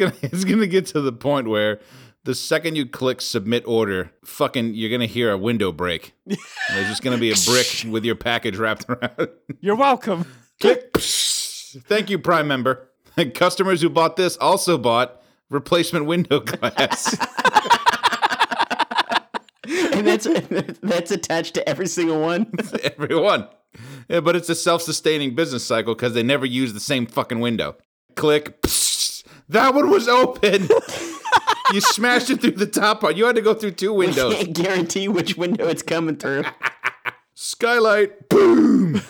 Gonna [laughs] it's gonna get to the point where the second you click submit order, fucking you're gonna hear a window break. And [laughs] There's just gonna be a brick with your package wrapped around. [laughs] You're welcome. click. Thank you, Prime member. Customers who bought this also bought replacement window glass. and that's that's attached to every single one. Everyone. Yeah, but it's a self-sustaining business cycle because they never use the same fucking window. Click. That one was open. [laughs] you smashed it through the top part. You had to go through two windows. I can't guarantee which window it's coming through. [laughs] Skylight. Boom.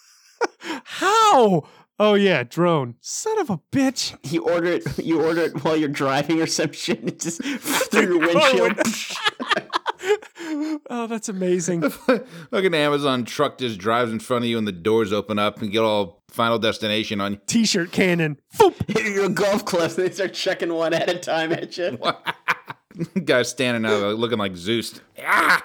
[laughs] How? Oh yeah, drone. Son of a bitch. You order it. You order it while you're driving or some shit. and It just through your windshield. oh, that's amazing. Fucking Amazon truck just drives in front of you and the doors open up and get all final destination on. [laughs] T-shirt cannon. Hit [laughs] your golf clubs. They start checking one at a time at you. [laughs] Guy standing out uh, looking like Zeus. Ah!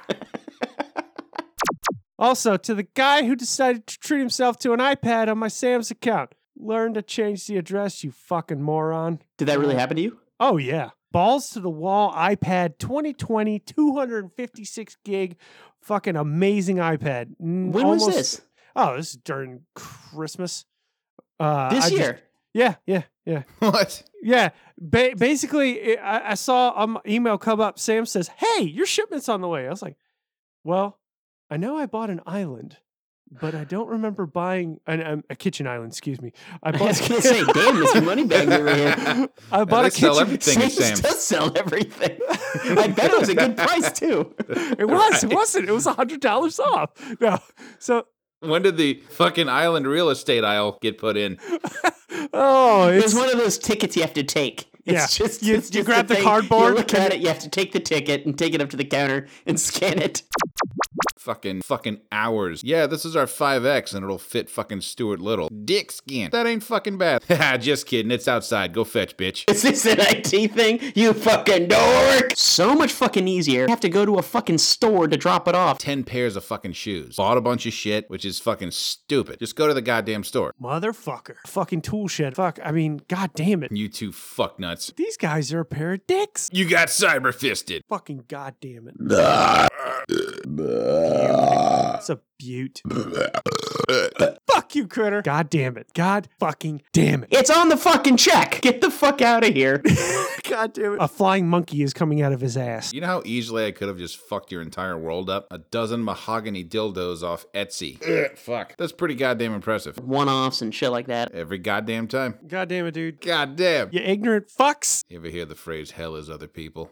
Also, to the guy who decided to treat himself to an iPad on my Sam's account, learn to change the address, you fucking moron. Did that really happen to you? Oh, yeah. Balls to the wall iPad 2020, 256 gig, fucking amazing iPad. N- When was this? Oh, this is during Christmas. Uh, This I just- year? yeah, yeah, yeah. [laughs] What? Yeah, ba- basically, I, I saw an email come up. Sam says, "Hey, your shipment's on the way." I was like, "Well, I know I bought an island, but I don't remember buying an, um, a kitchen island. Excuse me. I [laughs] I bought. was gonna say, damn, Mr. Moneybags over here. [laughs] I bought they a sell kitchen. everything at Sam's Sam's. does sell everything. I bet it was a good price too. It was. It wasn't. It was a hundred dollars off. No. So, When did the fucking island real estate aisle get put in? [laughs] oh, It's it's one of those tickets you have to take. It's Yeah. just You- it's you just grab a the thing. cardboard You look at it. You have to take the ticket and take it up to the counter and scan it. Fucking fucking hours. Yeah, this is our 5X and it'll fit fucking Stuart Little. Dick skin. That ain't fucking bad. [laughs] Just kidding. It's outside. Go fetch, bitch. Is this an IT thing? You fucking dork! So much fucking easier. You have to go to a fucking store to drop it off. 10 pairs of fucking shoes. Bought a bunch of shit, which is fucking stupid. Just go to the goddamn store. motherfucker. Fucking tool shed. Fuck. I mean, god damn it. You two fuck nuts. These guys are a pair of dicks. You got cyber fisted. Fucking god damn it. It's a beaut. [laughs] Fuck you, critter. God damn it. God fucking damn it. It's on the fucking check. Get the fuck out of here. [laughs] God damn it. A flying monkey is coming out of his ass. You know how easily I could have just fucked your entire world up? A dozen mahogany dildos off Etsy. [laughs] Ugh, fuck. That's pretty goddamn impressive. One offs and shit like that. Every goddamn time. God damn it, dude. God damn. You ignorant fucks. You ever hear the phrase hell is other people?